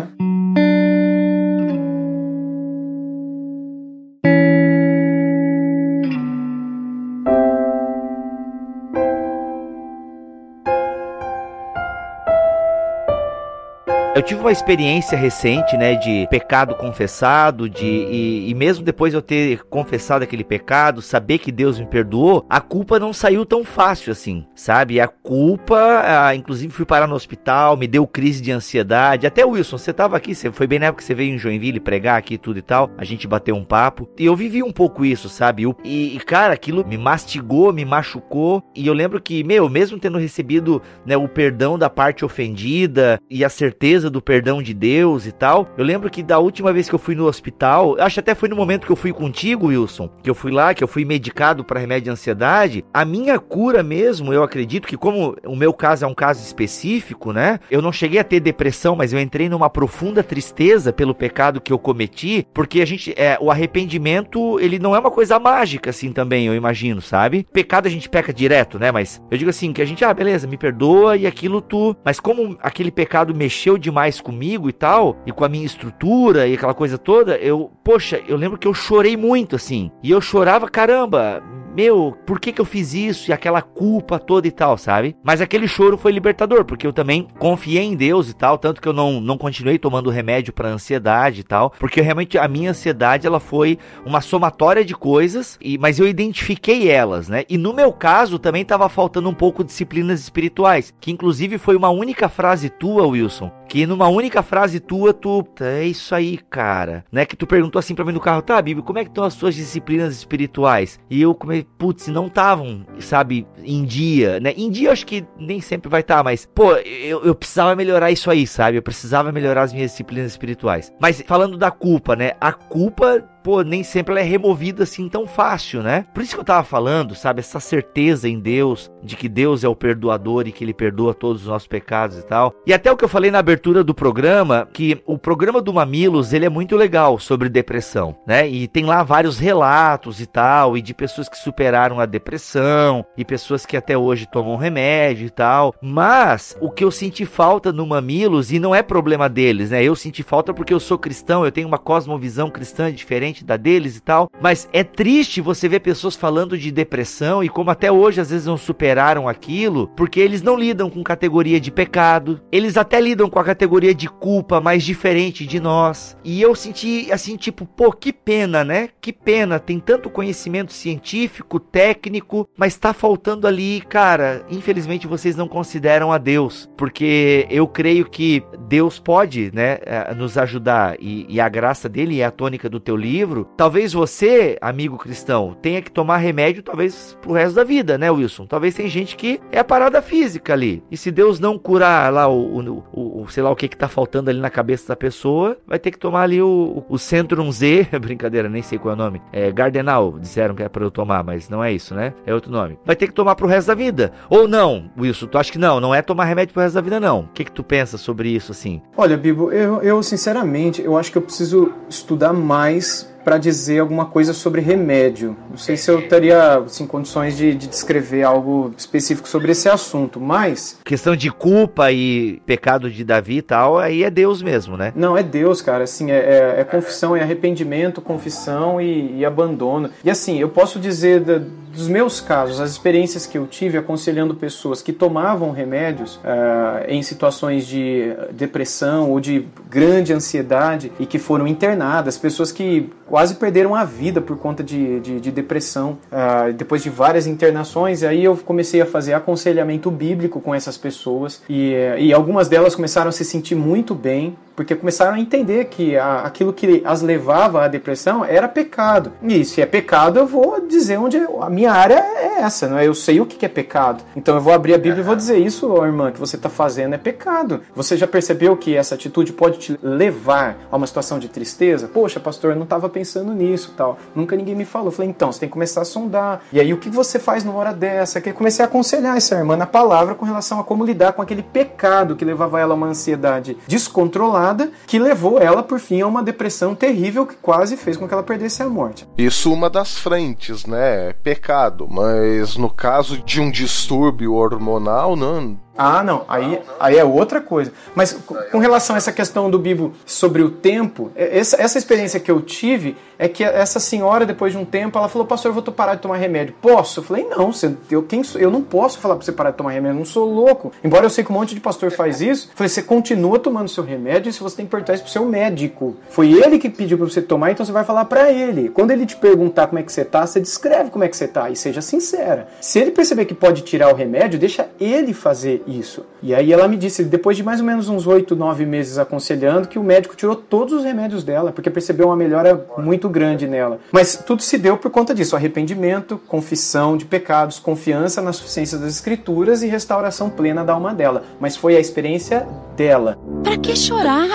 Eu tive uma experiência recente, né, de pecado confessado, de e, e, mesmo depois de eu ter confessado aquele pecado, saber que Deus me perdoou, a culpa não saiu tão fácil assim, sabe? A culpa, ah, inclusive fui parar no hospital, me deu crise de ansiedade. Até Wilson, você tava aqui, você foi bem na época que você veio em Joinville pregar aqui tudo e tal. A gente bateu um papo e eu vivi um pouco isso, sabe? E, e cara, aquilo me mastigou, me machucou. E eu lembro que, meu, mesmo tendo recebido né, o perdão da parte ofendida e a certeza do perdão de Deus e tal. Eu lembro que da última vez que eu fui no hospital, acho até foi no momento que eu fui contigo, Wilson, que eu fui lá, que eu fui medicado para remédio de ansiedade. A minha cura mesmo, eu acredito que como o meu caso é um caso específico, né? Eu não cheguei a ter depressão, mas eu entrei numa profunda tristeza pelo pecado que eu cometi, porque a gente é o arrependimento, ele não é uma coisa mágica assim também, eu imagino, sabe? Pecado a gente peca direto, né? Mas eu digo assim que a gente, ah, beleza, me perdoa e aquilo tu, mas como aquele pecado mexeu demais mais comigo e tal, e com a minha estrutura e aquela coisa toda, eu, poxa, eu lembro que eu chorei muito assim. E eu chorava, caramba, meu, por que que eu fiz isso? E aquela culpa toda e tal, sabe? Mas aquele choro foi libertador, porque eu também confiei em Deus e tal, tanto que eu não, não continuei tomando remédio para ansiedade e tal, porque realmente a minha ansiedade ela foi uma somatória de coisas, e mas eu identifiquei elas, né? E no meu caso também tava faltando um pouco de disciplinas espirituais, que inclusive foi uma única frase tua, Wilson, que numa única frase tua tu, é isso aí, cara, né? Que tu perguntou assim para mim no carro, tá, Bíblia, como é que estão as suas disciplinas espirituais? E eu comecei putz, não estavam, sabe, em dia, né? Em dia acho que nem sempre vai estar, tá, mas, pô, eu, eu precisava melhorar isso aí, sabe? Eu precisava melhorar as minhas disciplinas espirituais. Mas falando da culpa, né? A culpa pô, nem sempre ela é removida assim tão fácil, né? Por isso que eu tava falando, sabe, essa certeza em Deus, de que Deus é o perdoador e que ele perdoa todos os nossos pecados e tal. E até o que eu falei na abertura do programa, que o programa do Mamilos, ele é muito legal sobre depressão, né? E tem lá vários relatos e tal, e de pessoas que superaram a depressão, e pessoas que até hoje tomam remédio e tal. Mas o que eu senti falta no Mamilos, e não é problema deles, né? Eu senti falta porque eu sou cristão, eu tenho uma cosmovisão cristã diferente diferente da deles e tal. Mas é triste você ver pessoas falando de depressão e como até hoje às vezes não superaram aquilo, porque eles não lidam com categoria de pecado. Eles até lidam com a categoria de culpa, mais diferente de nós. E eu senti assim, tipo, pô, que pena, né? Que pena. Tem tanto conhecimento científico, técnico, mas tá faltando ali, cara. Infelizmente vocês não consideram a Deus, porque eu creio que Deus pode, né, eh, nos ajudar e, e a graça dele é a tônica do teu livro livro, talvez você, amigo cristão, tenha que tomar remédio talvez pro resto da vida, né, Wilson? Talvez tem gente que é a parada física ali. E se Deus não curar lá o, o, o, o sei lá o que que tá faltando ali na cabeça da pessoa, vai ter que tomar ali o, o Centrum Z, *laughs* brincadeira, nem sei qual é o nome. É Gardenal, disseram que é para eu tomar, mas não é isso, né? É outro nome. Vai ter que tomar pro resto da vida. Ou não, Wilson, tu acha que não, não é tomar remédio pro resto da vida não. O que que tu pensa sobre isso assim? Olha, Bibo, eu, eu sinceramente, eu acho que eu preciso estudar mais para dizer alguma coisa sobre remédio. Não sei se eu teria assim, condições de, de, descrever algo específico sobre esse assunto, mas. Questão de culpa e pecado de Davi e tal, aí é Deus mesmo, né? Não, é Deus, cara. Assim, é, é, é confissão, é arrependimento, confissão e, e, abandono. E assim, eu posso dizer da, dos meus casos, as experiências que eu tive aconselhando pessoas que tomavam remédios uh, em situações de depressão ou de grande ansiedade e que foram internadas, pessoas que quase perderam a vida por conta de, de, de depressão, uh, depois de várias internações, aí eu comecei a fazer aconselhamento bíblico com essas pessoas e, e algumas delas começaram a se sentir muito bem, porque começaram a entender que a, aquilo que as levava à depressão era pecado. E se é pecado, eu vou dizer onde eu, a minha área é essa, não é? Eu sei o que é pecado. Então eu vou abrir a Bíblia e vou dizer isso, irmã, que você está fazendo é pecado. Você já percebeu que essa atitude pode te levar a uma situação de tristeza? Poxa, pastor, eu não estava pensando nisso, tal. Nunca ninguém me falou. Eu falei, então, você tem que começar a sondar. E aí o que você faz numa hora dessa? Que comecei a aconselhar essa irmã na palavra com relação a como lidar com aquele pecado que levava ela a uma ansiedade descontrolada que levou ela, por fim, a uma depressão terrível que quase fez com que ela perdesse a morte. Isso uma das frentes, né? Pecado. Mas no caso de um distúrbio hormonal, não ah, não. Aí, aí é outra coisa. Mas com relação a essa questão do Bibo sobre o tempo, essa, essa experiência que eu tive é que essa senhora, depois de um tempo, ela falou, pastor, eu vou parar de tomar remédio. Posso? Eu falei, não, você, eu, quem, eu não posso falar pra você parar de tomar remédio, eu não sou louco. Embora eu sei que um monte de pastor faz *laughs* isso, eu falei, você continua tomando seu remédio e você tem que perguntar isso pro seu médico. Foi ele que pediu pra você tomar, então você vai falar para ele. Quando ele te perguntar como é que você tá, você descreve como é que você tá e seja sincera. Se ele perceber que pode tirar o remédio, deixa ele fazer isso. E aí ela me disse, depois de mais ou menos uns 8, 9 meses aconselhando, que o médico tirou todos os remédios dela, porque percebeu uma melhora muito grande nela. Mas tudo se deu por conta disso: arrependimento, confissão de pecados, confiança na suficiência das escrituras e restauração plena da alma dela. Mas foi a experiência dela. Pra que chorar?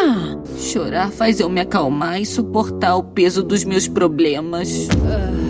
Chorar faz eu me acalmar e suportar o peso dos meus problemas. Uh...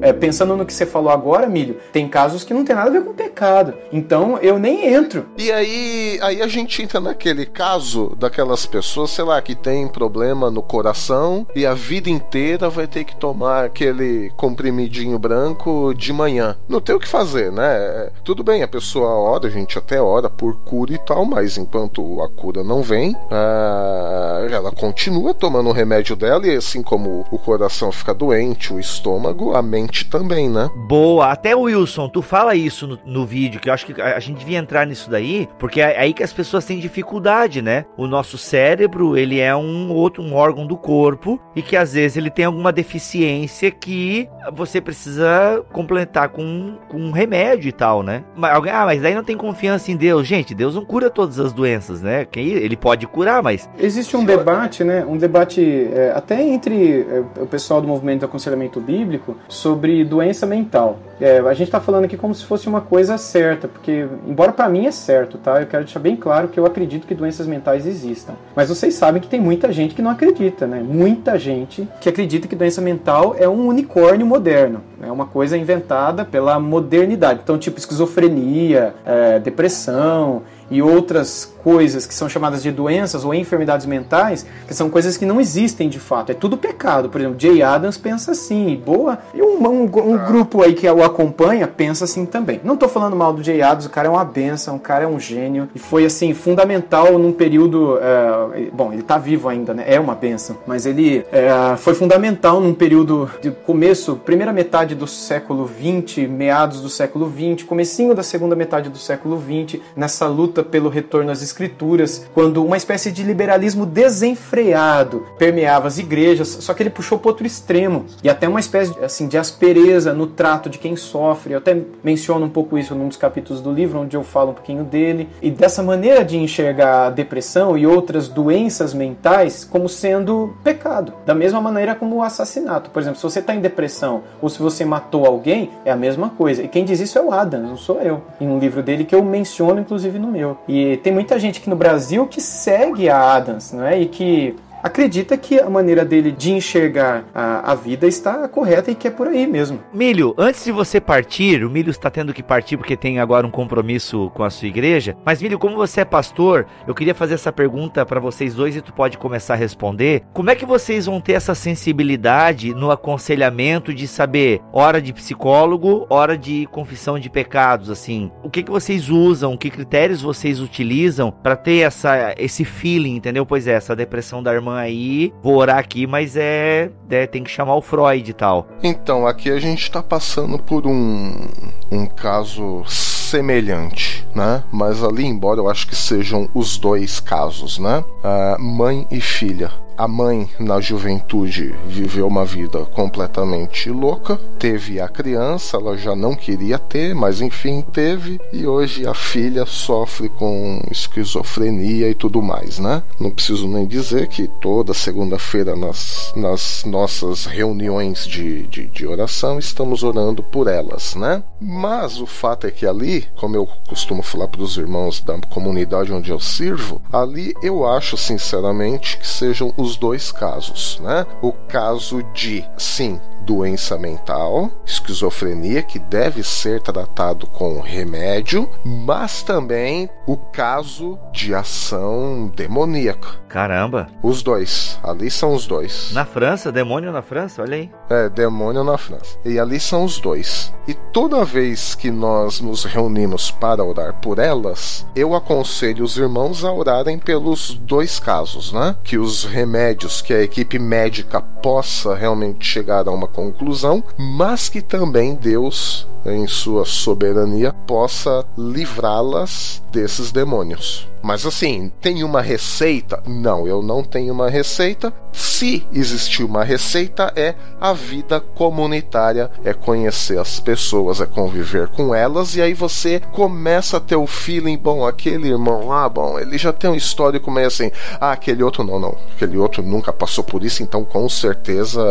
É, pensando no que você falou agora, Milho, tem casos que não tem nada a ver com pecado. Então eu nem entro. E aí, aí a gente entra naquele caso daquelas pessoas, sei lá, que tem problema no coração e a vida inteira vai ter que tomar aquele comprimidinho branco de manhã. Não tem o que fazer, né? Tudo bem, a pessoa ora, a gente até ora por cura e tal, mas enquanto a cura não vem, ah, ela continua tomando o remédio dela e assim como o coração fica doente, o estômago, a mente também, né? Boa. Até o Wilson, tu fala isso no, no vídeo, que eu acho que a, gente devia entrar nisso daí, porque é, aí que as pessoas têm dificuldade, né? O nosso cérebro, ele é um outro um órgão do corpo e que às vezes ele tem alguma deficiência que você precisa completar com, com um remédio e tal, né? Mas alguém, ah, mas aí não tem confiança em Deus. Gente, Deus não cura todas as doenças, né? Ele pode curar, mas. Existe um debate, né? Um debate é, até entre é, o pessoal do movimento do aconselhamento bíblico sobre sobre doença mental. É, a gente está falando aqui como se fosse uma coisa certa, porque, embora para mim é certo, tá? Eu quero deixar bem claro que eu acredito que doenças mentais existam. Mas vocês sabem que tem muita gente que não acredita, né? Muita gente que acredita que doença mental é um unicórnio moderno. É uma coisa inventada pela modernidade. Então, tipo esquizofrenia, é, depressão e outras coisas que são chamadas de doenças ou enfermidades mentais, que são coisas que não existem de fato. É tudo pecado. Por exemplo, Jay Adams pensa assim, boa. E um, um, um grupo aí que o acompanha pensa assim também. Não estou falando mal do Jay Adams, o cara é uma benção, o cara é um gênio. E foi assim, fundamental num período. É, bom, ele está vivo ainda, né? É uma benção. Mas ele é, foi fundamental num período de começo, primeira metade do século 20, meados do século 20, comecinho da segunda metade do século 20, nessa luta luta pelo retorno às escrituras, quando uma espécie de liberalismo desenfreado permeava as igrejas, só que ele puxou para outro extremo e até uma espécie assim de aspereza no trato de quem sofre. Eu até menciono um pouco isso num dos capítulos do livro onde eu falo um pouquinho dele e dessa maneira de enxergar a depressão e outras doenças mentais como sendo pecado, da mesma maneira como o assassinato. Por exemplo, se você está em depressão ou se você matou alguém, é a mesma coisa. E quem diz isso é o Adam, não sou eu. Em um livro dele que eu menciono inclusive no meu. E tem muita gente aqui no Brasil que segue a Adams, não é? E que acredita que a maneira dele de enxergar a, a, vida está correta e que é por aí mesmo. Milho, antes de você partir, o Milho está tendo que partir porque tem agora um compromisso com a sua igreja. Mas Milho, como você é pastor, eu queria fazer essa pergunta para vocês dois e tu pode começar a responder. Como é que vocês vão ter essa sensibilidade no aconselhamento de saber hora de psicólogo, hora de confissão de pecados, assim? O que que vocês usam? Que critérios vocês utilizam para ter essa esse feeling, entendeu? Pois é, essa depressão da irmã aí, vou orar aqui, mas é, é tem que chamar o Freud e tal. Então, aqui a gente tá passando por um, um caso semelhante, né? Mas ali, embora eu acho que sejam os dois casos, né? Uh, mãe e filha a mãe, na juventude, viveu uma vida completamente louca, teve a criança, ela já não queria ter, mas enfim, teve, e hoje a filha sofre com esquizofrenia e tudo mais, né? Não preciso nem dizer que toda segunda-feira nas, nas nossas reuniões de, de, de oração estamos orando por elas, né? Mas o fato é que ali, como eu costumo falar para os irmãos da comunidade onde eu sirvo, ali eu acho sinceramente que sejam os dois casos, né? O caso de, sim, doença mental, esquizofrenia, que deve ser tratado com remédio, mas também o caso de ação demoníaca. Caramba! Os dois, ali são os dois. Na França, demônio na França, olha aí. É, demônio na França. E ali são os dois. E toda vez que nós nos reunimos para orar por elas, eu aconselho os irmãos a orarem pelos dois casos, né? Que os remédios, que a equipe médica possa realmente chegar a uma conclusão, mas que também Deus, em sua soberania, possa livrá-las desses demônios. Mas assim, tem uma receita? Não, eu não tenho uma receita. Se existir uma receita, é a vida comunitária, é conhecer as pessoas, é conviver com elas, e aí você começa a ter o feeling, bom, aquele irmão lá, bom, ele já tem um histórico meio assim, ah, aquele outro não, não, aquele outro nunca passou por isso, então com certeza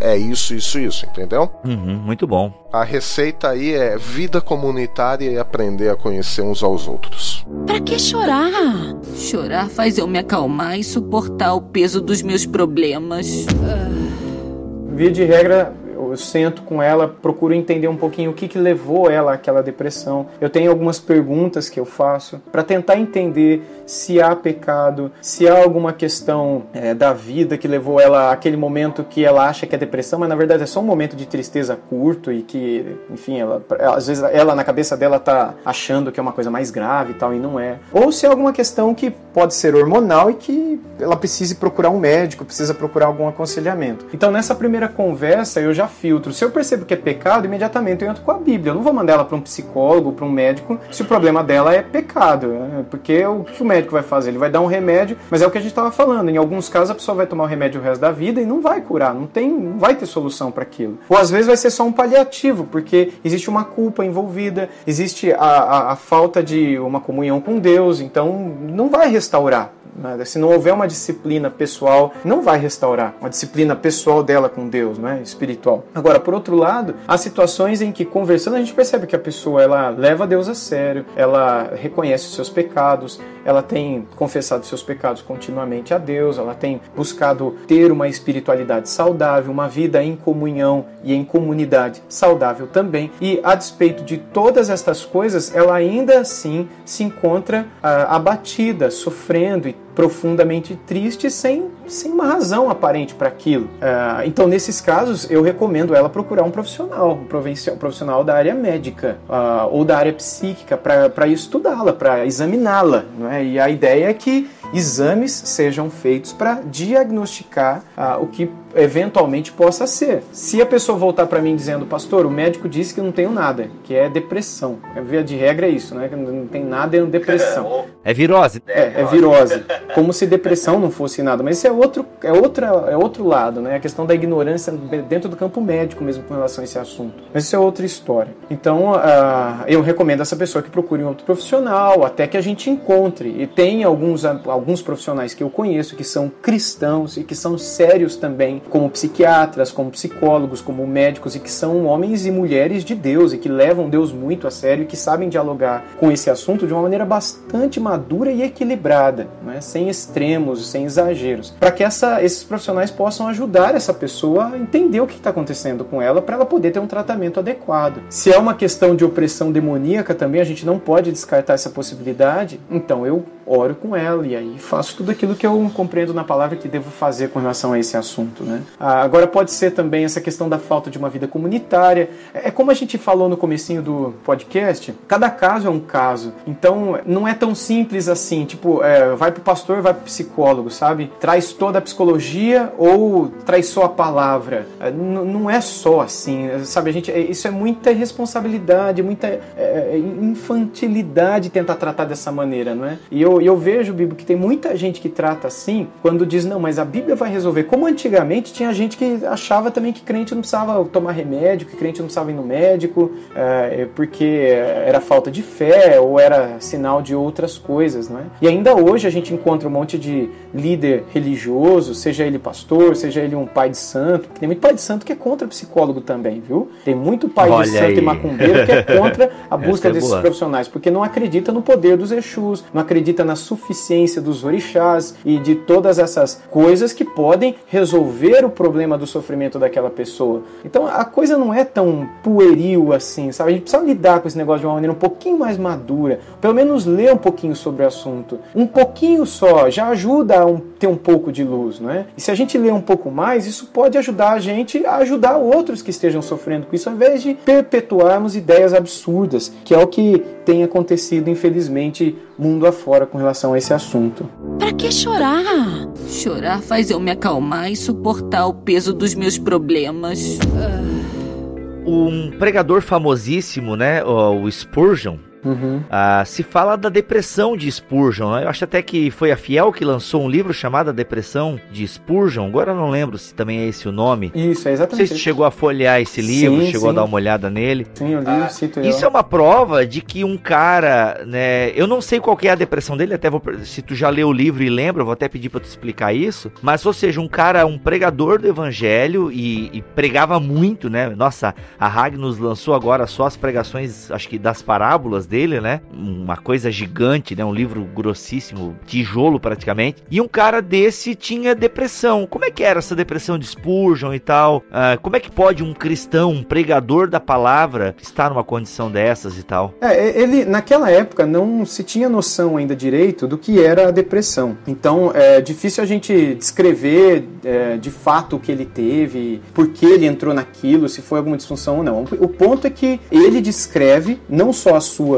é, é isso, isso, isso, entendeu? Uhum, muito bom. A receita aí é vida comunitária e aprender a conhecer uns aos outros. Pra que chorar? Chorar faz eu me acalmar e suportar o peso dos meus problemas. Via de regra, sento com ela, procuro entender um pouquinho o que, que levou ela àquela depressão. Eu tenho algumas perguntas que eu faço para tentar entender se há pecado, se há alguma questão é, da vida que levou ela àquele momento que ela acha que é depressão, mas na verdade é só um momento de tristeza curto e que, enfim, ela, às vezes ela na cabeça dela tá achando que é uma coisa mais grave e tal e não é. Ou se é alguma questão que pode ser hormonal e que ela precise procurar um médico, precisa procurar algum aconselhamento. Então nessa primeira conversa eu já filtro. Se eu percebo que é pecado, imediatamente eu entro com a Bíblia. Eu não vou mandar ela para um psicólogo, para um médico, se o problema dela é pecado. Né? Porque o que o médico vai fazer? Ele vai dar um remédio, mas é o que a gente estava falando. Em alguns casos a pessoa vai tomar o remédio o resto da vida e não vai curar, não tem, não vai ter solução para aquilo. Ou às vezes vai ser só um paliativo, porque existe uma culpa envolvida, existe a, a, a falta de uma comunhão com Deus, então não vai restaurar. Né? Se não houver uma disciplina pessoal, não vai restaurar uma disciplina pessoal dela com Deus, né? espiritual. Agora, por outro lado, há situações em que conversando a gente percebe que a pessoa ela leva Deus a sério, ela reconhece os seus pecados, ela tem confessado seus pecados continuamente a Deus, ela tem buscado ter uma espiritualidade saudável, uma vida em comunhão e em comunidade saudável também. E a despeito de todas estas coisas, ela ainda assim se encontra ah, abatida, sofrendo e profundamente triste sem, sem uma razão aparente para aquilo. Uh, então, nesses casos, eu recomendo ela procurar um profissional, um profissional da área médica uh, ou da área psíquica para estudá-la, para examiná-la. É? E a ideia é que exames sejam feitos para diagnosticar uh, o que eventualmente possa ser. Se a pessoa voltar para mim dizendo, pastor, o médico disse que não tenho nada, que é depressão. A via de regra é isso, né? Que não tem nada é depressão. É virose. É, é virose. Como se depressão não fosse nada. Mas isso é outro, é outra, é outro lado, né? A questão da ignorância dentro do campo médico mesmo com relação a esse assunto. Mas isso é outra história. Então, uh, eu recomendo a essa pessoa que procure um outro profissional, até que a gente encontre. E tem alguns, alguns profissionais que eu conheço que são cristãos e que são sérios também como psiquiatras, como psicólogos, como médicos e que são homens e mulheres de Deus e que levam Deus muito a sério e que sabem dialogar com esse assunto de uma maneira bastante madura e equilibrada, né? sem extremos, sem exageros, para que essa, esses profissionais possam ajudar essa pessoa a entender o que está acontecendo com ela para ela poder ter um tratamento adequado. Se é uma questão de opressão demoníaca também, a gente não pode descartar essa possibilidade, então eu oro com ela e aí faço tudo aquilo que eu compreendo na palavra que devo fazer com relação a esse assunto, né? Ah, agora pode ser também essa questão da falta de uma vida comunitária. É, é como a gente falou no comecinho do podcast, cada caso é um caso. Então não é tão simples assim, tipo, é, vai pro pastor, vai pro psicólogo, sabe? Traz toda a psicologia ou traz só a palavra. É, não é só assim, sabe? A gente, é, isso é muita responsabilidade, muita é, é, infantilidade tentar tratar dessa maneira, não é? E eu, eu vejo, Bíblia, que tem muita gente que trata assim quando diz, não, mas a Bíblia vai resolver. Como antigamente tinha gente que achava também que crente não precisava tomar remédio, que crente não precisava ir no médico, é, porque era falta de fé ou era sinal de outras coisas, não é? E ainda hoje a gente encontra um monte de líder religioso, seja ele pastor, seja ele um pai de santo, tem muito pai de santo que é contra psicólogo também, viu? Tem muito pai Olha de santo aí. e macumbeiro que é contra a *laughs* busca é desses boa. profissionais, porque não acredita no poder dos Exus, não acredita na suficiência dos orixás e de todas essas coisas que podem resolver o problema do sofrimento daquela pessoa. Então a coisa não é tão pueril assim, sabe? A gente precisa lidar com esse negócio de uma maneira um pouquinho mais madura, pelo menos ler um pouquinho sobre o assunto. Um pouquinho só já ajuda a um, ter um pouco de luz, não é? E se a gente ler um pouco mais, isso pode ajudar a gente a ajudar outros que estejam sofrendo com isso, ao invés de perpetuarmos ideias absurdas, que é o que tem acontecido, infelizmente, mundo afora com relação a esse assunto. Pra que chorar? Chorar faz eu me acalmar e suportar o peso dos meus problemas. Um pregador famosíssimo, né, o Spurgeon, Uhum. Ah, se fala da depressão de Spurgeon. Né? Eu acho até que foi a Fiel que lançou um livro chamado A Depressão de Spurgeon. Agora eu não lembro se também é esse o nome. Isso, é exatamente. Não sei se chegou a folhear esse livro, sim, chegou sim. a dar uma olhada nele. Sim, eu li, ah, cito Isso eu. é uma prova de que um cara, né? Eu não sei qual é a depressão dele, até vou, se tu já leu o livro e lembra, eu vou até pedir para tu explicar isso. Mas, ou seja, um cara, um pregador do evangelho e, e pregava muito, né? Nossa, a Ragnus lançou agora só as pregações, acho que das parábolas dele, né? Uma coisa gigante, né? Um livro grossíssimo, tijolo praticamente. E um cara desse tinha depressão. Como é que era essa depressão de Spurgeon e tal? Uh, como é que pode um cristão, um pregador da palavra, estar numa condição dessas e tal? É, ele naquela época não se tinha noção ainda direito do que era a depressão. Então é difícil a gente descrever é, de fato o que ele teve, por que ele entrou naquilo, se foi alguma disfunção ou não. O ponto é que ele descreve não só a sua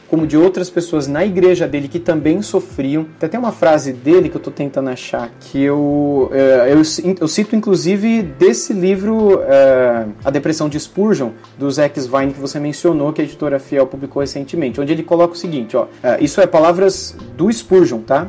como de outras pessoas na igreja dele que também sofriam. Tem até uma frase dele que eu estou tentando achar, que eu, é, eu, eu, cito inclusive desse livro é, A Depressão de Spurgeon, do Zack Svine, que você mencionou, que a editora Fiel publicou recentemente, onde ele coloca o seguinte, ó, é, isso é palavras do Spurgeon, tá?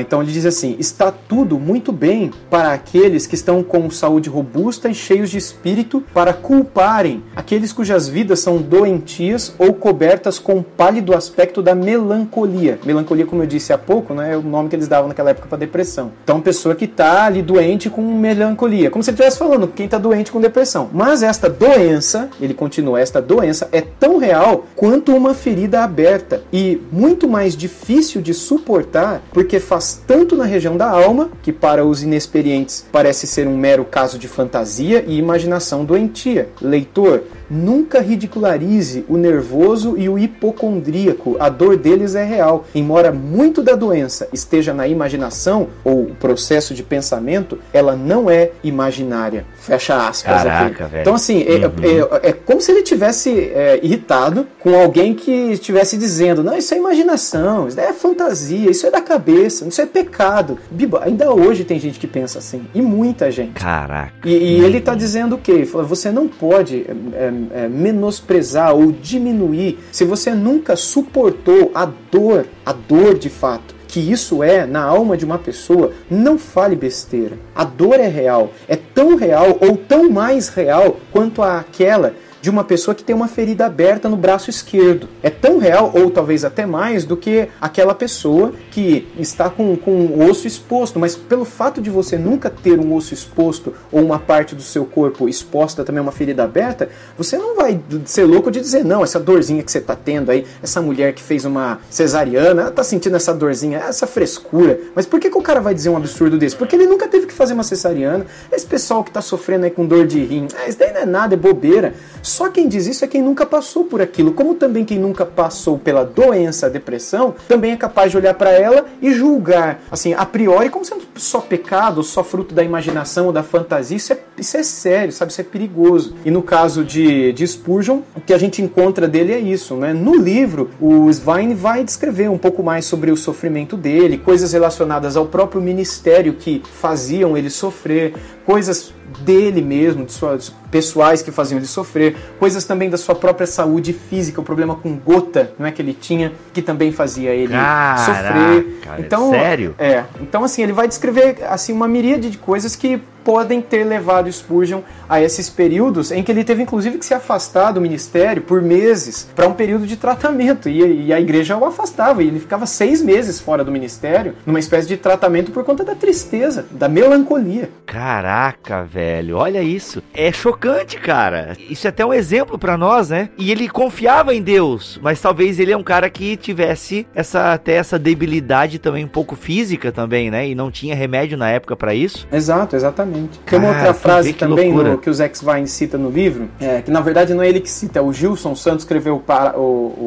então ele diz assim, está tudo muito bem para aqueles que estão com saúde robusta e cheios de espírito para culparem aqueles cujas vidas são doentias ou cobertas com pálido aspecto da melancolia. Melancolia, como eu disse há pouco, né, é o nome que eles davam naquela época para depressão. Então, pessoa que está ali doente com melancolia, como se ele estivesse falando quem está doente com depressão. Mas esta doença, ele continua, esta doença é tão real quanto uma ferida aberta e muito mais difícil de suportar porque faz tanto na região da alma, que para os inexperientes parece ser um mero caso de fantasia e imaginação doentia. Leitor, nunca ridicularize o nervoso e o hipocondríaco. A dor deles é real. Embora muito da doença esteja na imaginação ou o processo de pensamento, ela não é imaginária. Fecha aspas Caraca, aqui. Velho. Então, assim, é, uhum. é, é, é, como se ele tivesse é, irritado com alguém que estivesse dizendo: não, isso é imaginação, isso é fantasia, isso é da cabeça, isso é pecado. Biba, ainda hoje tem gente que pensa assim. E muita gente. Caraca. E, e ele está dizendo o quê? Ele fala, você não pode é, é, menosprezar ou diminuir, se você nunca suportou a dor, a dor de fato, que isso é na alma de uma pessoa, não fale besteira. A dor é real, é tão real ou tão mais real quanto aquela de uma pessoa que tem uma ferida aberta no braço esquerdo. É tão real, ou talvez até mais, do que aquela pessoa que está com, com o osso exposto. Mas pelo fato de você nunca ter um osso exposto ou uma parte do seu corpo exposta também a uma ferida aberta, você não vai ser louco de dizer, não, essa dorzinha que você está tendo aí, essa mulher que fez uma cesariana, ela está sentindo essa dorzinha, essa frescura. Mas por que, que o cara vai dizer um absurdo desse? Porque ele nunca teve que fazer uma cesariana. Esse pessoal que está sofrendo aí com dor de rim, ah, isso daí não é nada, é bobeira Só quem diz isso é quem nunca passou por aquilo. Como também quem nunca passou pela doença, a depressão, também é capaz de olhar para ela e julgar, assim, a priori, como sendo só pecado, só fruto da imaginação ou da fantasia. Isso é, isso é sério, sabe? Isso é perigoso. E no caso de, de Spurgeon, o que a gente encontra dele é isso, né? No livro, o Svein vai descrever um pouco mais sobre o sofrimento dele, coisas relacionadas ao próprio ministério que faziam ele sofrer, coisas dele mesmo, de suas pessoais que faziam ele sofrer, coisas também da sua própria saúde física, o problema com gota, não é que ele tinha, que também fazia ele Caraca, sofrer. Então, sério? É. Então assim, ele vai descrever assim uma miríade de coisas que podem ter levado Spurgeon a esses períodos em que ele teve inclusive que se afastar do ministério por meses para um período de tratamento e, e, a igreja o afastava e ele ficava seis meses fora do ministério numa espécie de tratamento por conta da tristeza, da melancolia. Caraca, velho, olha isso. É chocante, cara. Isso é até um exemplo para nós, né? E ele confiava em Deus, mas talvez ele é um cara que tivesse essa até essa debilidade também um pouco física também, né? E não tinha remédio na época para isso. Exato, exatamente. Tem uma outra frase que também no, que o Zex Vine cita no livro, é, que na verdade não é ele que cita, é o Gilson Santos escreveu o, o,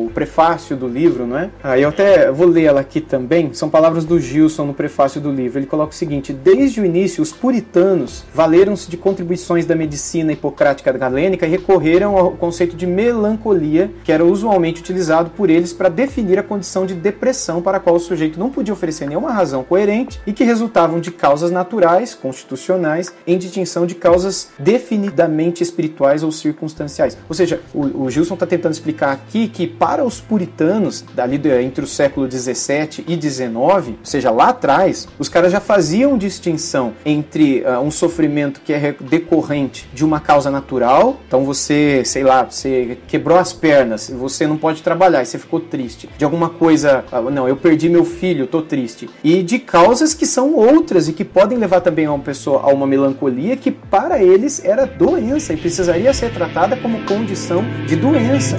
o, prefácio do livro, não é? Ah, eu até vou ler ela aqui também, são palavras do Gilson no prefácio do livro. Ele coloca o seguinte: Desde o início, os puritanos valeram-se de contribuições da medicina hipocrática galênica e recorreram ao conceito de melancolia, que era usualmente utilizado por eles para definir a condição de depressão para a qual o sujeito não podia oferecer nenhuma razão coerente e que resultavam de causas naturais, constitucionais em distinção de causas definidamente espirituais ou circunstanciais. Ou seja, o, o Gilson está tentando explicar aqui que para os puritanos, dali entre o século 17 e 19, ou seja, lá atrás, os caras já faziam distinção entre uh, um sofrimento que é decorrente de uma causa natural, então você, sei lá, você quebrou as pernas, você não pode trabalhar e você ficou triste. De alguma coisa, uh, não, eu perdi meu filho, estou triste. E de causas que são outras e que podem levar também a uma pessoa a uma melancolia que para eles era doença e precisaria ser tratada como condição de doença.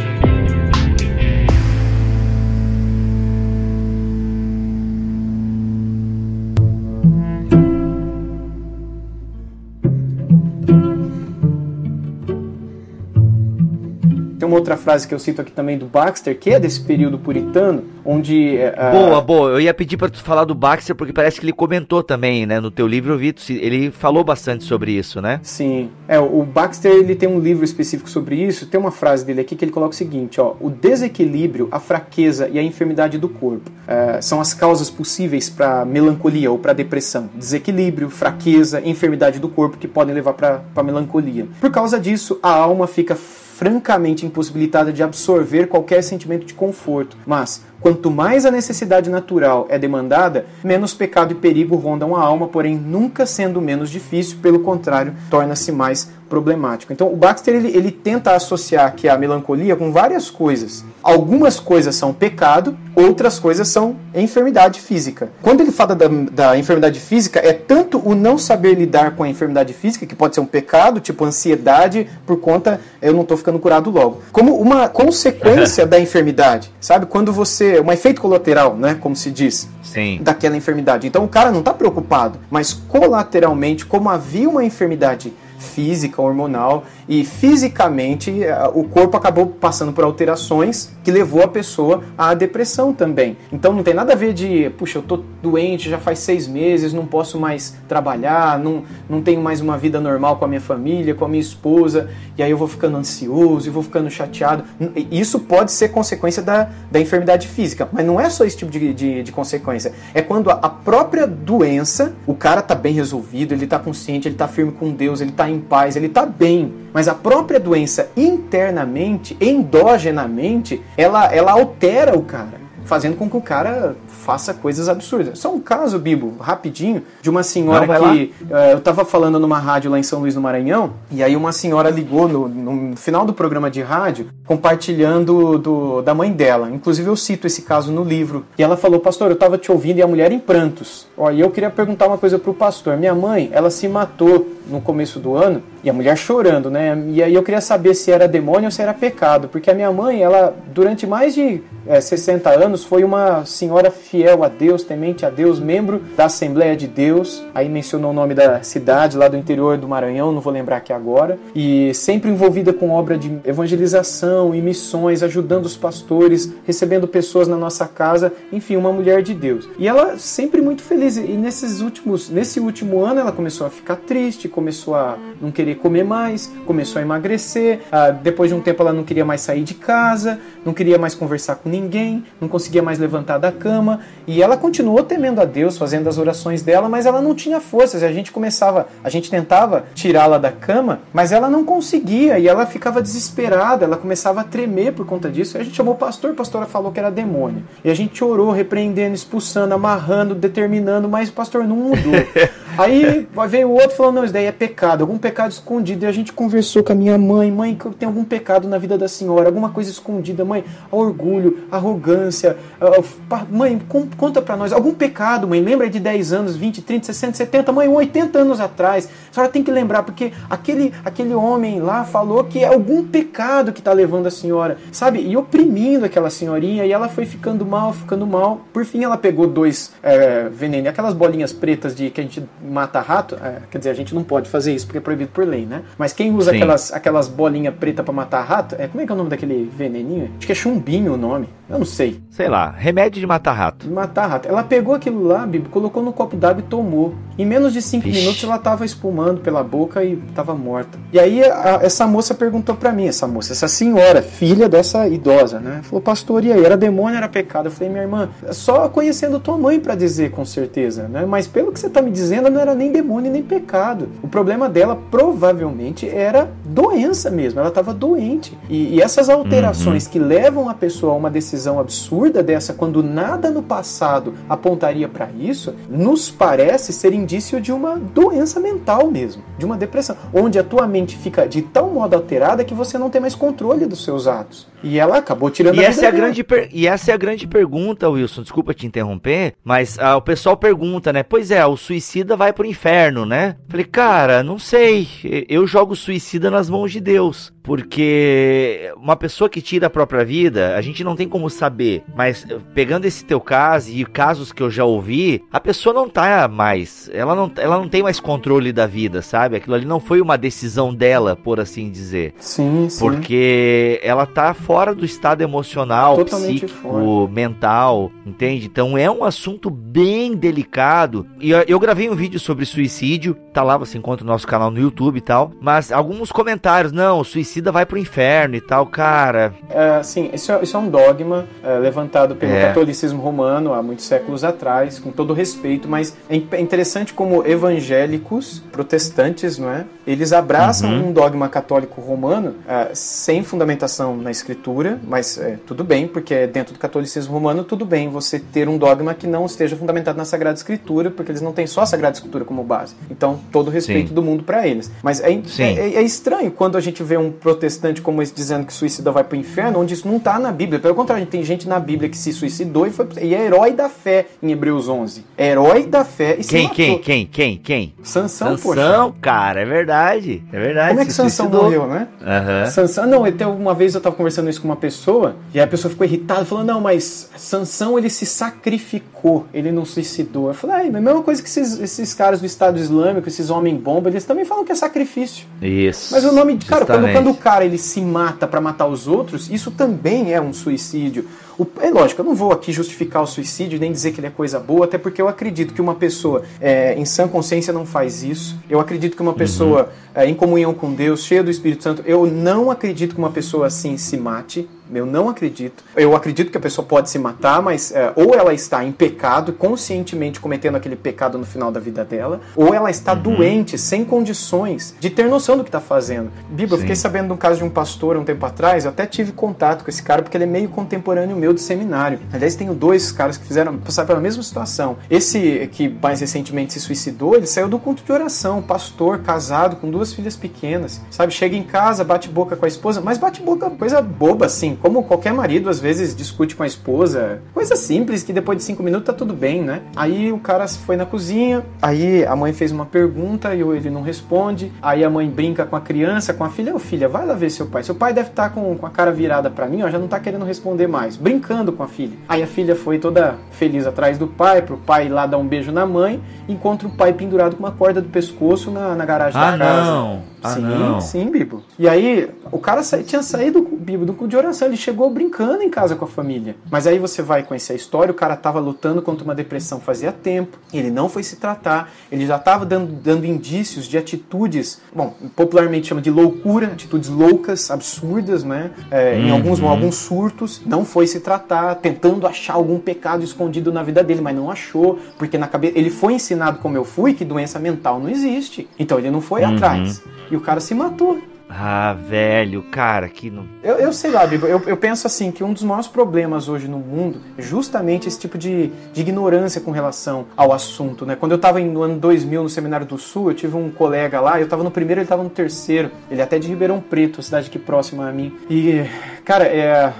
Uma outra frase que eu cito aqui também do Baxter, que é desse período puritano, onde. Uh... Boa, boa. Eu ia pedir para tu falar do Baxter, porque parece que ele comentou também, né? No teu livro, eu vi, ele falou bastante sobre isso, né? Sim. É, o Baxter ele tem um livro específico sobre isso. Tem uma frase dele aqui que ele coloca o seguinte: ó, o desequilíbrio, a fraqueza e a enfermidade do corpo uh, são as causas possíveis para melancolia ou para depressão. Desequilíbrio, fraqueza, enfermidade do corpo que podem levar para melancolia. Por causa disso, a alma fica francamente impossibilitada de absorver qualquer sentimento de conforto. Mas, quanto mais a necessidade natural é demandada, menos pecado e perigo rondam a alma, porém nunca sendo menos difícil, pelo contrário, torna-se mais problemático. Então, o Baxter ele, ele tenta associar aqui a melancolia com várias coisas. Algumas coisas são pecado, outras coisas são enfermidade física. Quando ele fala da, da enfermidade física, é tanto o não saber lidar com a enfermidade física, que pode ser um pecado, tipo ansiedade, por conta eu não estou ficando curado logo, como uma consequência *laughs* da enfermidade, sabe? Quando você. Um efeito colateral, né? Como se diz. Sim. Daquela enfermidade. Então o cara não está preocupado, mas colateralmente, como havia uma enfermidade física, hormonal, e fisicamente eh, o corpo acabou passando por alterações que levou a pessoa à depressão também. Então não tem nada a ver de, puxa, eu tô doente já faz seis meses, não posso mais trabalhar, não, não tenho mais uma vida normal com a minha família, com a minha esposa, e aí eu vou ficando ansioso e vou ficando chateado. Isso pode ser consequência da, da enfermidade física, mas não é só esse tipo de, de, de consequência. É quando a, a própria doença, o cara tá bem resolvido, ele tá consciente, ele tá firme com Deus, ele tá em paz, ele tá bem mas a própria doença internamente, endogenamente, ela, ela altera o cara, fazendo com que o cara faça coisas absurdas. Só um caso, Bibo, rapidinho, de uma senhora Não, que. Uh, eu estava falando numa rádio lá em São Luís do Maranhão, e aí uma senhora ligou no, no final do programa de rádio, compartilhando do, da mãe dela. Inclusive eu cito esse caso no livro. E ela falou, pastor, eu estava te ouvindo e a mulher em prantos. Ó, e eu queria perguntar uma coisa pro pastor. Minha mãe, ela se matou no começo do ano, e a mulher chorando, né? E aí eu queria saber se era demônio ou se era pecado, porque a minha mãe, ela, durante mais de é, 60 anos, foi uma senhora fiel a Deus, temente a Deus, membro da Assembleia de Deus. Aí mencionou o nome da cidade lá do interior do Maranhão, não vou lembrar aqui agora. E sempre envolvida com obra de evangelização e missões, ajudando os pastores, recebendo pessoas na nossa casa, enfim, uma mulher de Deus. E ela sempre muito feliz. E nesses últimos, nesse último ano ela começou a ficar triste, começou a não querer comer mais, começou a emagrecer. Ah, depois de um tempo ela não queria mais sair de casa, não queria mais conversar com ninguém, não conseguia mais levantar da cama. E ela continuou temendo a Deus, fazendo as orações dela, mas ela não tinha forças. A gente começava, a gente tentava tirá-la da cama, mas ela não conseguia e ela ficava desesperada, ela começava a tremer por conta disso. E a gente chamou o pastor, a pastora falou que era demônio. E a gente orou, repreendendo, expulsando, amarrando, determinando, mas o pastor não mudou. *laughs* Aí veio o outro falando: não, isso daí é pecado, algum pecado escondido. E a gente conversou com a minha mãe: mãe, tem algum pecado na vida da senhora, alguma coisa escondida, mãe, orgulho, arrogância. Mãe, conta pra nós, algum pecado, mãe, lembra de 10 anos, 20, 30, 60, 70, mãe, 80 anos atrás. A senhora tem que lembrar, porque aquele, aquele homem lá falou que é algum pecado que tá levando a senhora, sabe? E oprimindo aquela senhorinha, e ela foi ficando mal, ficando mal. Por fim, ela pegou dois é, venenos, aquelas bolinhas pretas de que a gente mata rato, é, quer dizer, a gente não pode fazer isso porque é proibido por né? Mas quem usa aquelas, aquelas bolinhas pretas para matar rato, é, como é que é o nome daquele veneninho? Acho que é chumbinho o nome. Eu não sei. Sei lá, remédio de matar rato. De matar rato. Ela pegou aquilo lá, Bibi, colocou no copo d'água e tomou. Em menos de cinco minutos ela tava espumando pela boca e tava morta. E aí a, essa moça perguntou para mim, essa moça, essa senhora, filha dessa idosa, né? Falou, pastor, e aí? Era demônio, era pecado? Eu falei, minha irmã, só conhecendo tua mãe para dizer com certeza, né? Mas pelo que você tá me dizendo, não era nem demônio nem pecado. O problema dela provavelmente era doença mesmo. Ela estava doente. E, e, essas alterações uhum. que levam a pessoa a uma decisão absurda dessa, quando nada no passado apontaria para isso, nos parece ser indício de uma doença mental mesmo, de uma depressão, onde a tua mente fica de tal modo alterada que você não tem mais controle dos seus atos. E ela acabou tirando e a essa é a grande E essa é a grande pergunta, Wilson. Desculpa te interromper, mas ah, o pessoal pergunta, né? Pois é, o suicida vai pro inferno, né? Falei, cara, não sei. Eu jogo suicida nas mãos de Deus. Porque uma pessoa que tira a própria vida, a gente não tem como saber. Mas pegando esse teu caso e casos que eu já ouvi, a pessoa não tá mais. Ela não, ela não tem mais controle da vida, sabe? Aquilo ali não foi uma decisão dela, por assim dizer. Sim, sim. Porque ela tá fora do estado emocional, Totalmente psíquico, fora. mental, entende? Então é um assunto bem delicado. E eu, gravei um vídeo sobre suicídio, tá lá, você encontra o nosso canal no YouTube e tal. Mas alguns comentários, não, o suicida vai pro inferno e tal, cara. É, sim, isso é, isso é um dogma é, levantado pelo é. catolicismo romano há muitos séculos atrás, com todo respeito, mas é, é interessante como evangélicos, protestantes, não é? Eles abraçam uhum. um dogma católico romano é, sem fundamentação na escritura, mas é, tudo bem, porque dentro do catolicismo romano, tudo bem você ter um dogma que não esteja fundamentado na Sagrada Escritura, porque eles não têm só a Sagrada Escritura como base. Então, todo o respeito Sim. do mundo para eles. Mas é, é, é, estranho quando a gente vê um protestante como esse dizendo que suicida vai para o inferno, onde isso não está na Bíblia. Pelo contrário, tem gente na Bíblia que se suicidou e, foi, e é herói da fé em Hebreus 11. Herói da fé e quem, quem, quem, quem, quem? Sansão, Sansão, poxa. cara, é verdade, é verdade. Como é que Sansão suicidou. morreu, né? Uhum. Sansão, não, até uma vez eu estava conversando isso com uma pessoa e a pessoa ficou irritada, falou, não, mas Sansão ele se sacrificou, ele não suicidou. Eu falei, ah, é a mesma coisa que esses, esses caras do Estado Islâmico, esses homem-bomba, eles também falam que é sacrifício. Isso. Mas o nome, de cara, quando, quando cara ele se mata para matar os outros, isso também é um suicídio. O, é lógico, eu não vou aqui justificar o suicídio nem dizer que ele é coisa boa, até porque eu acredito que uma pessoa é, em sã consciência não faz isso. Eu acredito que uma pessoa uhum. é, em comunhão com Deus, cheia do Espírito Santo, eu não acredito que uma pessoa assim se mate. Eu não acredito. Eu acredito que a pessoa pode se matar, mas é, ou ela está em pecado, conscientemente cometendo aquele pecado no final da vida dela, ou ela está uhum. doente, sem condições de ter noção do que está fazendo. Bíblia, eu fiquei sabendo de um caso de um pastor um tempo atrás, eu até tive contato com esse cara, porque ele é meio contemporâneo meu de seminário. Aliás, tenho dois caras que fizeram passar pela mesma situação. Esse que mais recentemente se suicidou, ele saiu do culto de oração, pastor, casado, com duas filhas pequenas. Sabe, chega em casa, bate boca com a esposa, mas bate boca coisa boba assim como qualquer marido às vezes discute com a esposa, coisa simples que depois de cinco minutos tá tudo bem, né? Aí o cara foi na cozinha, aí a mãe fez uma pergunta e ele não responde, aí a mãe brinca com a criança, com a filha, ô filha, vai lá ver seu pai. Seu pai deve estar tá com, com a cara virada para mim, ó, já não tá querendo responder mais, brincando com a filha. Aí a filha foi toda feliz atrás do pai, pro pai ir lá dar um beijo na mãe, encontra o pai pendurado com uma corda do pescoço na, na garagem ah, da casa. Não. Ah, sim, não. sim, Bibo. E aí, o cara sa tinha saído, Bibo, do cu de oração. Ele chegou brincando em casa com a família. Mas aí você vai conhecer a história. O cara tava lutando contra uma depressão fazia tempo. Ele não foi se tratar. Ele já tava dando, dando indícios de atitudes, bom, popularmente chama de loucura, atitudes loucas, absurdas, né? É, uhum. Em alguns, alguns surtos. Não foi se tratar, tentando achar algum pecado escondido na vida dele, mas não achou. Porque na cabeça. Ele foi ensinado como eu fui que doença mental não existe. Então ele não foi uhum. atrás. E o cara se matou. Ah, velho, cara, que não. Eu, eu sei lá, Bibo, eu, eu penso assim que um dos maiores problemas hoje no mundo é justamente esse tipo de, de ignorância com relação ao assunto, né? Quando eu estava no ano 2000 no Seminário do Sul, eu tive um colega lá, eu estava no primeiro, ele estava no terceiro. Ele é até de Ribeirão Preto, cidade aqui próxima a mim. E, cara, é,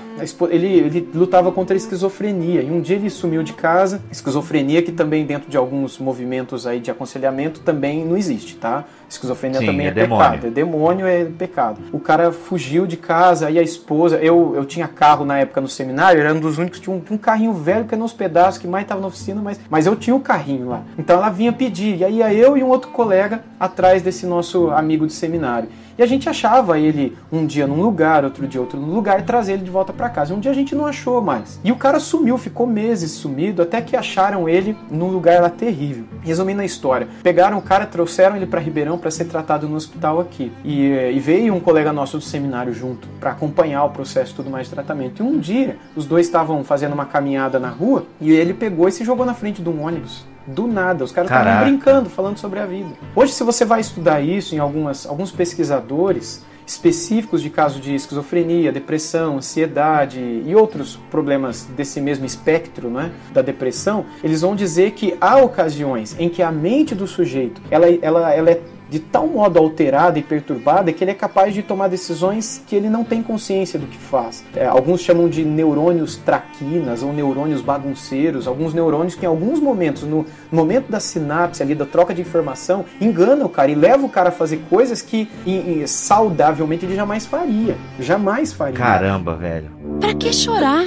ele, ele lutava contra a esquizofrenia. E um dia ele sumiu de casa. Esquizofrenia, que também dentro de alguns movimentos aí de aconselhamento, também não existe, tá? Esquizofrenia Sim, também é, é pecado. demônio. É demônio, é pecado. O cara fugiu de casa e a esposa. Eu, eu tinha carro na época no seminário, era um dos únicos. Tinha um, um carrinho velho que era nos pedaços, que mais estava na oficina, mas, mas eu tinha o carrinho lá. Então ela vinha pedir. E aí ia eu e um outro colega atrás desse nosso amigo de seminário. E a gente achava ele um dia num lugar, outro dia outro lugar, e trazer ele de volta para casa. Um dia a gente não achou mais. E o cara sumiu, ficou meses sumido, até que acharam ele num lugar lá terrível. Resumindo a história, pegaram o cara, trouxeram ele para Ribeirão para ser tratado no hospital aqui. E, e, veio um colega nosso do seminário junto para acompanhar o processo tudo mais de tratamento. E um dia, os dois estavam fazendo uma caminhada na rua e ele pegou e se jogou na frente de um ônibus do nada. Os caras estavam brincando, falando sobre a vida. Hoje, se você vai estudar isso em algumas, alguns pesquisadores específicos de casos de esquizofrenia, depressão, ansiedade e outros problemas desse mesmo espectro né, da depressão, eles vão dizer que há ocasiões em que a mente do sujeito ela, ela, ela é de tal modo alterada e perturbada que ele é capaz de tomar decisões que ele não tem consciência do que faz. É, alguns chamam de neurônios traquinas ou neurônios bagunceiros, alguns neurônios que em alguns momentos, no momento da sinapse ali, da troca de informação, enganam o cara e levam o cara a fazer coisas que e, e, saudavelmente ele jamais faria. Jamais faria. Caramba, velho. Pra que chorar?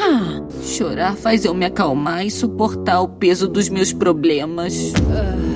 Chorar faz eu me acalmar e suportar o peso dos meus problemas. Uh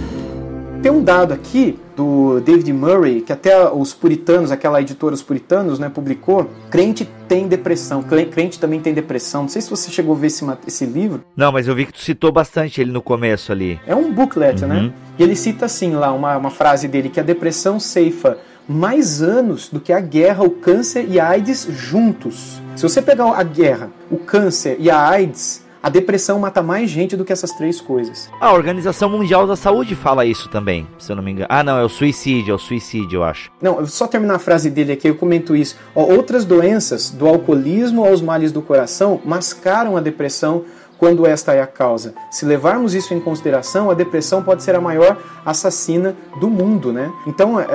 tem um dado aqui do David Murray, que até os puritanos, aquela editora Os Puritanos, né, publicou. Crente tem depressão, crente também tem depressão. Não sei se você chegou a ver esse, esse livro. Não, mas eu vi que tu citou bastante ele no começo ali. É um booklet, né? uhum. né? E ele cita assim lá, uma, uma frase dele, que a depressão ceifa mais anos do que a guerra, o câncer e a AIDS juntos. Se você pegar a guerra, o câncer e a AIDS a depressão mata mais gente do que essas três coisas. A Organização Mundial da Saúde fala isso também, se eu não me engano. Ah, não, é o suicídio, é o suicídio, eu acho. Não, só terminar a frase dele aqui, eu comento isso. Ó, outras doenças, do alcoolismo aos males do coração, mascaram a depressão quando esta é a causa. Se levarmos isso em consideração, a depressão pode ser a maior assassina do mundo, né? Então, é,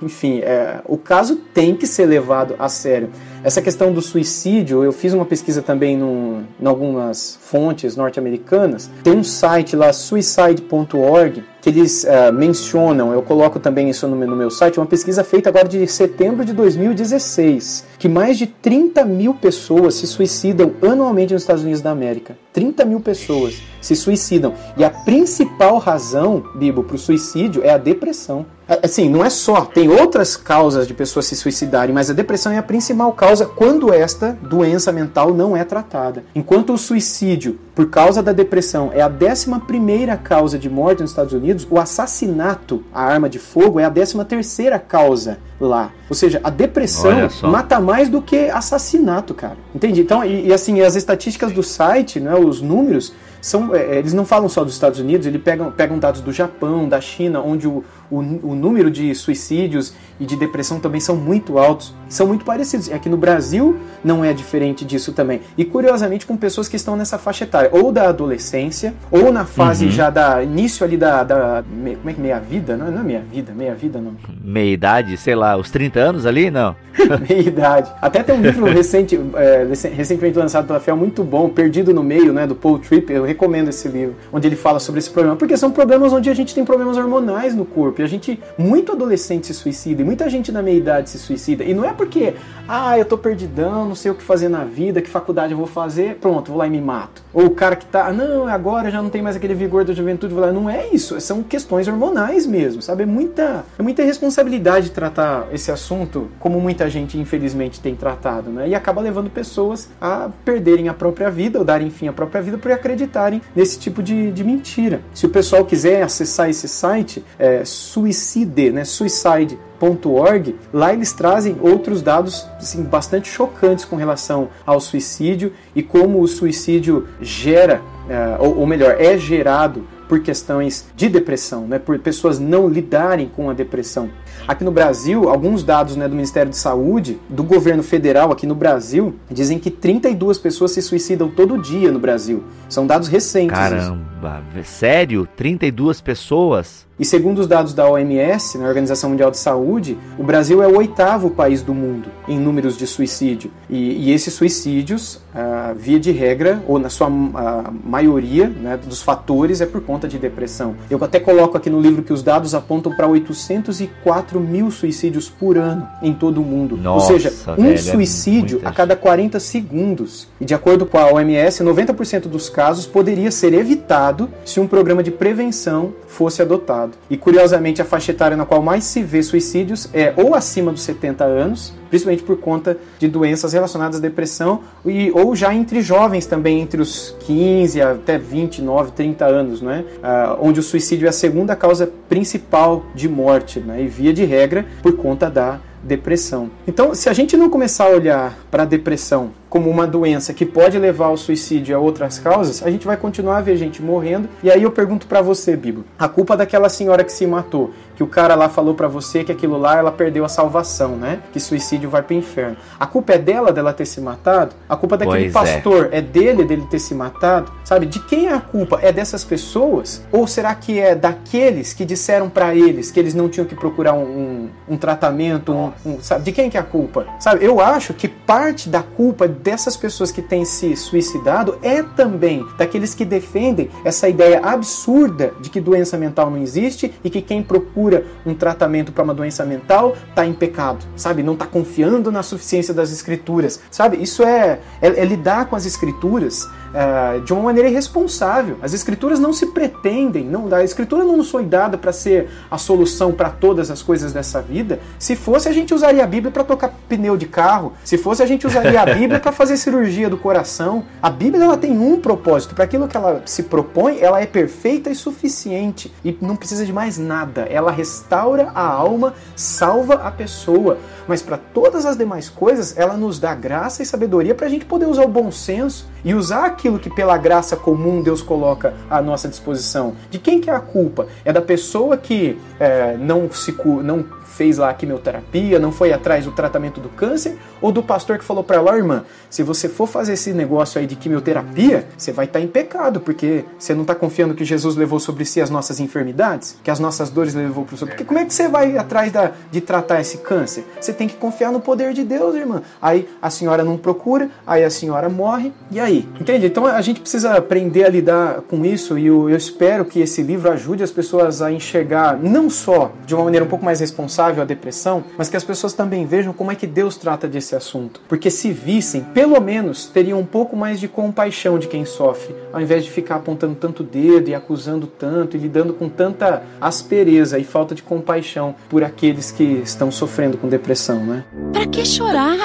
uhum. enfim, é, o caso tem que ser levado a sério. Essa questão do suicídio, eu fiz uma pesquisa também num, em algumas fontes norte-americanas. Tem um site lá, suicide.org, que eles uh, mencionam, eu coloco também isso no no meu site, uma pesquisa feita agora de setembro de 2016, que mais de 30 mil pessoas se suicidam anualmente nos Estados Unidos da América. 30 mil pessoas se suicidam. E a principal razão, Bibo, para o suicídio é a depressão. Assim, não é só, tem outras causas de pessoas se suicidarem, mas a depressão é a principal causa quando esta doença mental não é tratada. Enquanto o suicídio por causa da depressão é a 11 primeira causa de morte nos Estados Unidos, o assassinato, a arma de fogo, é a 13 terceira causa lá. Ou seja, a depressão mata mais do que assassinato, cara. Entendi? Então, e, e assim, as estatísticas do site, né, os números, são, é, eles não falam só dos Estados Unidos, eles pegam, pegam dados do Japão, da China, onde o, o, o número de suicídios e de depressão também são muito altos, são muito parecidos. E aqui no Brasil não é diferente disso também. E curiosamente com pessoas que estão nessa faixa etária, ou da adolescência, ou na fase uhum. já da início ali da, da como é que meia vida, não, não é meia vida, meia vida não. Meia idade, sei lá, os 30 anos ali, não. *laughs* meia idade. Até tem um livro *laughs* recente, é, recentemente lançado pela FEL muito bom, Perdido no Meio, né, do Paul Tripp, eu recomendo esse livro, onde ele fala sobre esse problema, porque são problemas onde a gente tem problemas hormonais no corpo, e a gente, muito adolescente se suicida, muita gente na meia idade se suicida. E não é porque, ah, eu tô perdidão, não sei o que fazer na vida, que faculdade eu vou fazer, pronto, vou lá e me mato. Ou o cara que tá, não, agora já não tem mais aquele vigor da juventude, vou lá. Não é isso, são questões hormonais mesmo, sabe? É muita, é muita responsabilidade tratar esse assunto como muita gente, infelizmente, tem tratado, né? E acaba levando pessoas a perderem a própria vida ou darem fim à própria vida por acreditarem nesse tipo de, de mentira. Se o pessoal quiser acessar esse site, é Suicide, né? Suicide .org, lá eles trazem outros dados assim, bastante chocantes com relação ao suicídio e como o suicídio gera, uh, ou, ou melhor, é gerado por questões de depressão, né, por pessoas não lidarem com a depressão. Aqui no Brasil, alguns dados né, do Ministério de Saúde, do governo federal aqui no Brasil, dizem que 32 pessoas se suicidam todo dia no Brasil. São dados recentes. Caramba, sério? 32 pessoas? E segundo os dados da OMS, na Organização Mundial de Saúde, o Brasil é o oitavo país do mundo em números de suicídio. E, e esses suicídios, ah, via de regra, ou na sua ah, maioria né, dos fatores, é por conta de depressão. Eu até coloco aqui no livro que os dados apontam para 804 mil suicídios por ano em todo o mundo. Nossa, ou seja, um velho, é suicídio é a cada 40 segundos. E de acordo com a OMS, 90% dos casos poderia ser evitado se um programa de prevenção fosse adotado. E curiosamente, a faixa etária na qual mais se vê suicídios é ou acima dos 70 anos, principalmente por conta de doenças relacionadas à depressão, e, ou já entre jovens também, entre os 15 até 29, 30 anos, né? Ah, onde o suicídio é a segunda causa principal de morte, né? e via de regra por conta da depressão. Então, se a gente não começar a olhar para a depressão como uma doença que pode levar ao suicídio e a outras causas, a gente vai continuar a ver gente morrendo. E aí eu pergunto para você, Bibo, a culpa daquela senhora que se matou, que o cara lá falou para você que aquilo lá ela perdeu a salvação, né? Que suicídio vai para o inferno. A culpa é dela dela ter se matado? A culpa daquele pois é. pastor é. é dele dele ter se matado? Sabe? De quem é a culpa? É dessas pessoas? Ou será que é daqueles que disseram para eles que eles não tinham que procurar um, um, um tratamento? Um, um, sabe? De quem que é a culpa? Sabe? Eu acho que parte da culpa dessas pessoas que têm se suicidado é também daqueles que defendem essa ideia absurda de que doença mental não existe e que quem procura um tratamento para uma doença mental está em pecado, sabe? Não está confiando na suficiência das escrituras, sabe? Isso é, é, é lidar com as escrituras uh, de uma maneira irresponsável. As escrituras não se pretendem, não, a escritura não nos foi dada para ser a solução para todas as coisas dessa vida. Se fosse, a gente usaria a Bíblia para tocar pneu de carro. Se fosse, a gente usaria a Bíblia *laughs* para fazer cirurgia do coração. A Bíblia ela tem um propósito. Para aquilo que ela se propõe, ela é perfeita e suficiente e não precisa de mais nada. Ela restaura a alma, salva a pessoa. Mas para todas as demais coisas, ela nos dá graça e sabedoria para a gente poder usar o bom senso e usar aquilo que pela graça comum Deus coloca à nossa disposição. De quem que é a culpa? É da pessoa que é, não se não fez lá a quimioterapia, não foi atrás do tratamento do câncer, ou do pastor que falou para ela, irmã, se você for fazer esse negócio aí de quimioterapia, você vai estar tá em pecado, porque você não está confiando que Jesus levou sobre si as nossas enfermidades, que as nossas dores levou para o Porque como é que você vai atrás da, de tratar esse câncer? Você tem que confiar no poder de Deus, irmã. Aí a senhora não procura, aí a senhora morre, e aí? Entende? Então a gente precisa aprender a lidar com isso, e eu, eu espero que esse livro ajude as pessoas a enxergar, não só de uma maneira um pouco mais responsável, a depressão, mas que as pessoas também vejam como é que Deus trata desse assunto. Porque se vissem, pelo menos teriam um pouco mais de compaixão de quem sofre, ao invés de ficar apontando tanto dedo e acusando tanto e lidando com tanta aspereza e falta de compaixão por aqueles que estão sofrendo com depressão, né? Pra que chorar?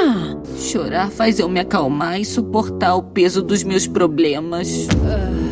Chorar faz eu me acalmar e suportar o peso dos meus problemas. Uh...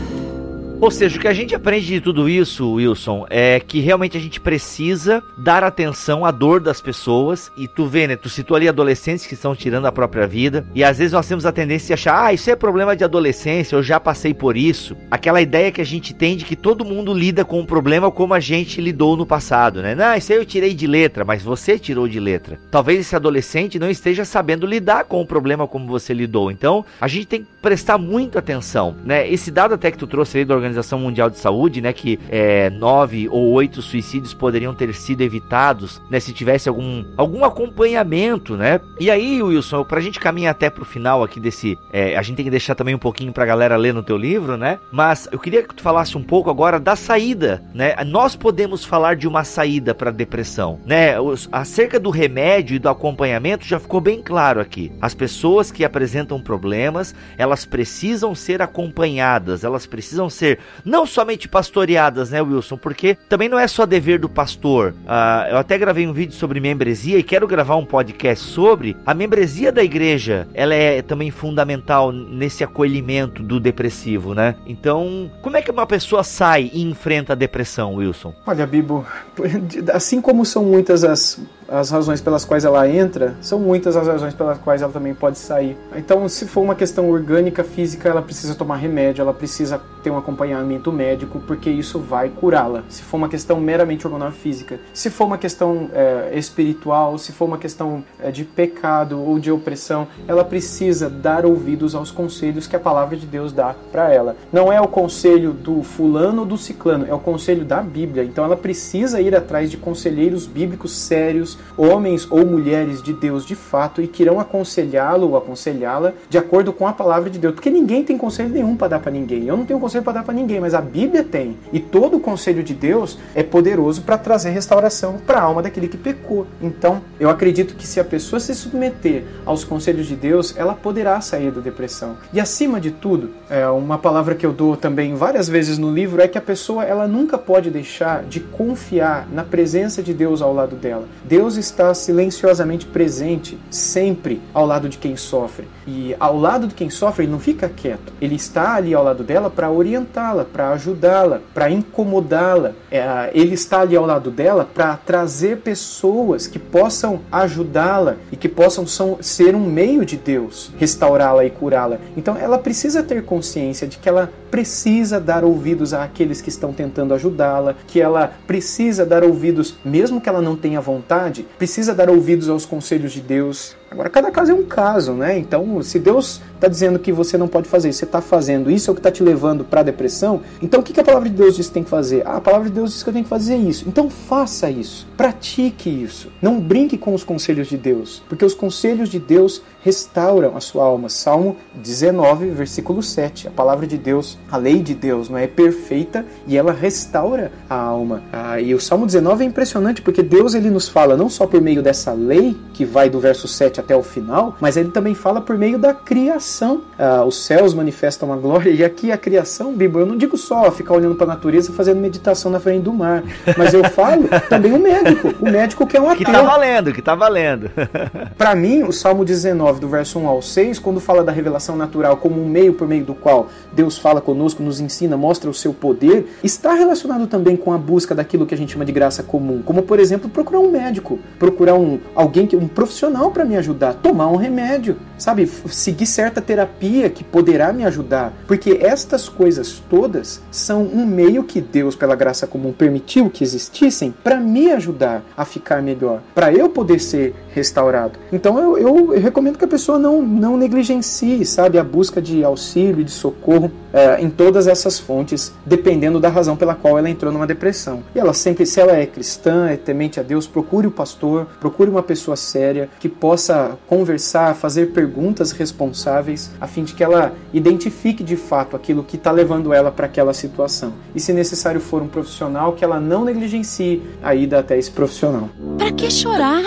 Ou seja, o que a gente aprende de tudo isso, Wilson, é que realmente a gente precisa dar atenção à dor das pessoas. E tu vê, né? Tu citou ali adolescentes que estão tirando a própria vida. E às vezes nós temos a tendência de achar, ah, isso é problema de adolescência, eu já passei por isso. Aquela ideia que a gente tem de que todo mundo lida com o problema como a gente lidou no passado, né? Não, isso aí eu tirei de letra, mas você tirou de letra. Talvez esse adolescente não esteja sabendo lidar com o problema como você lidou. Então, a gente tem que prestar muita atenção, né? Esse dado até que tu trouxe aí da Organização Mundial de Saúde, né? Que é, nove ou oito suicídios poderiam ter sido evitados, né? Se tivesse algum, algum acompanhamento, né? E aí, Wilson, pra gente caminhar até pro final aqui desse... É, a gente tem que deixar também um pouquinho pra galera ler no teu livro, né? Mas eu queria que tu falasse um pouco agora da saída, né? Nós podemos falar de uma saída para depressão, né? Os, acerca do remédio e do acompanhamento já ficou bem claro aqui. As pessoas que apresentam problemas, elas precisam ser acompanhadas, elas precisam ser não somente pastoreadas, né, Wilson? Porque também não é só dever do pastor. Uh, eu até gravei um vídeo sobre membresia e quero gravar um podcast sobre a membresia da igreja. Ela é também fundamental nesse acolhimento do depressivo, né? Então, como é que uma pessoa sai e enfrenta a depressão, Wilson? Olha, Bibo, *laughs* assim como são muitas as as razões pelas quais ela entra, são muitas as razões pelas quais ela também pode sair. Então, se for uma questão orgânica, física, ela precisa tomar remédio, ela precisa ter um acompanhamento médico, porque isso vai curá-la. Se for uma questão meramente hormonal física, se for uma questão é, espiritual, se for uma questão é, de pecado ou de opressão, ela precisa dar ouvidos aos conselhos que a palavra de Deus dá para ela. Não é o conselho do fulano ou do ciclano, é o conselho da Bíblia. Então, ela precisa ir atrás de conselheiros bíblicos sérios homens ou mulheres de Deus de fato e que irão aconselhá-lo ou aconselhá-la de acordo com a palavra de Deus. Porque ninguém tem conselho nenhum para dar para ninguém. Eu não tenho conselho para dar para ninguém, mas a Bíblia tem. E todo o conselho de Deus é poderoso para trazer restauração para a alma daquele que pecou. Então, eu acredito que se a pessoa se submeter aos conselhos de Deus, ela poderá sair da depressão. E acima de tudo, é uma palavra que eu dou também várias vezes no livro é que a pessoa ela nunca pode deixar de confiar na presença de Deus ao lado dela. Deus Deus está silenciosamente presente, sempre ao lado de quem sofre. E ao lado de quem sofre, ele não fica quieto. Ele está ali ao lado dela para orientá-la, para ajudá-la, para incomodá-la. É, ele está ali ao lado dela para trazer pessoas que possam ajudá-la e que possam são, ser um meio de Deus, restaurá-la e curá-la. Então ela precisa ter consciência de que ela precisa dar ouvidos àqueles que estão tentando ajudá-la, que ela precisa dar ouvidos, mesmo que ela não tenha vontade, precisa dar ouvidos aos conselhos de Deus. Agora, cada caso é um caso, né? Então, se Deus está dizendo que você não pode fazer, você está fazendo, isso é o que está te levando para a depressão, então o que, que a palavra de Deus diz que tem que fazer? Ah, a palavra de Deus diz que eu tenho que fazer isso. Então, faça isso, pratique isso. Não brinque com os conselhos de Deus, porque os conselhos de Deus restauram a sua alma. Salmo 19, versículo 7. A palavra de Deus, a lei de Deus, não é perfeita e ela restaura a alma. Ah, e o Salmo 19 é impressionante porque Deus ele nos fala não só por meio dessa lei que vai do verso 7 até o final, mas ele também fala por meio da criação. Ah, os céus manifestam a glória e aqui a criação, Bíblia, eu não digo só ficar olhando para a natureza fazendo meditação na frente do mar, mas eu falo *laughs* também o médico, o médico que é um ateu. Que tá valendo, que tá valendo. *laughs* para mim, o Salmo 19 9, do verso 1 ao 6, quando fala da revelação natural como um meio por meio do qual Deus fala conosco, nos ensina, mostra o seu poder, está relacionado também com a busca daquilo que a gente chama de graça comum, como por exemplo procurar um médico, procurar um alguém que um profissional para me ajudar, tomar um remédio, sabe, seguir certa terapia que poderá me ajudar, porque estas coisas todas são um meio que Deus pela graça comum permitiu que existissem para me ajudar a ficar melhor, para eu poder ser restaurado. Então eu, eu, eu recomendo que a pessoa não, não negligencie, sabe, a busca de auxílio, de socorro é, em todas essas fontes, dependendo da razão pela qual ela entrou numa depressão. E ela sempre, se ela é cristã, é temente a Deus, procure o pastor, procure uma pessoa séria que possa conversar, fazer perguntas responsáveis, a fim de que ela identifique de fato aquilo que está levando ela para aquela situação. E se necessário for um profissional, que ela não negligencie a ida até esse profissional. Para que chorar?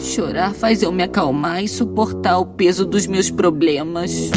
Chorar faz eu me acalmar e suportar o peso dos meus problemas.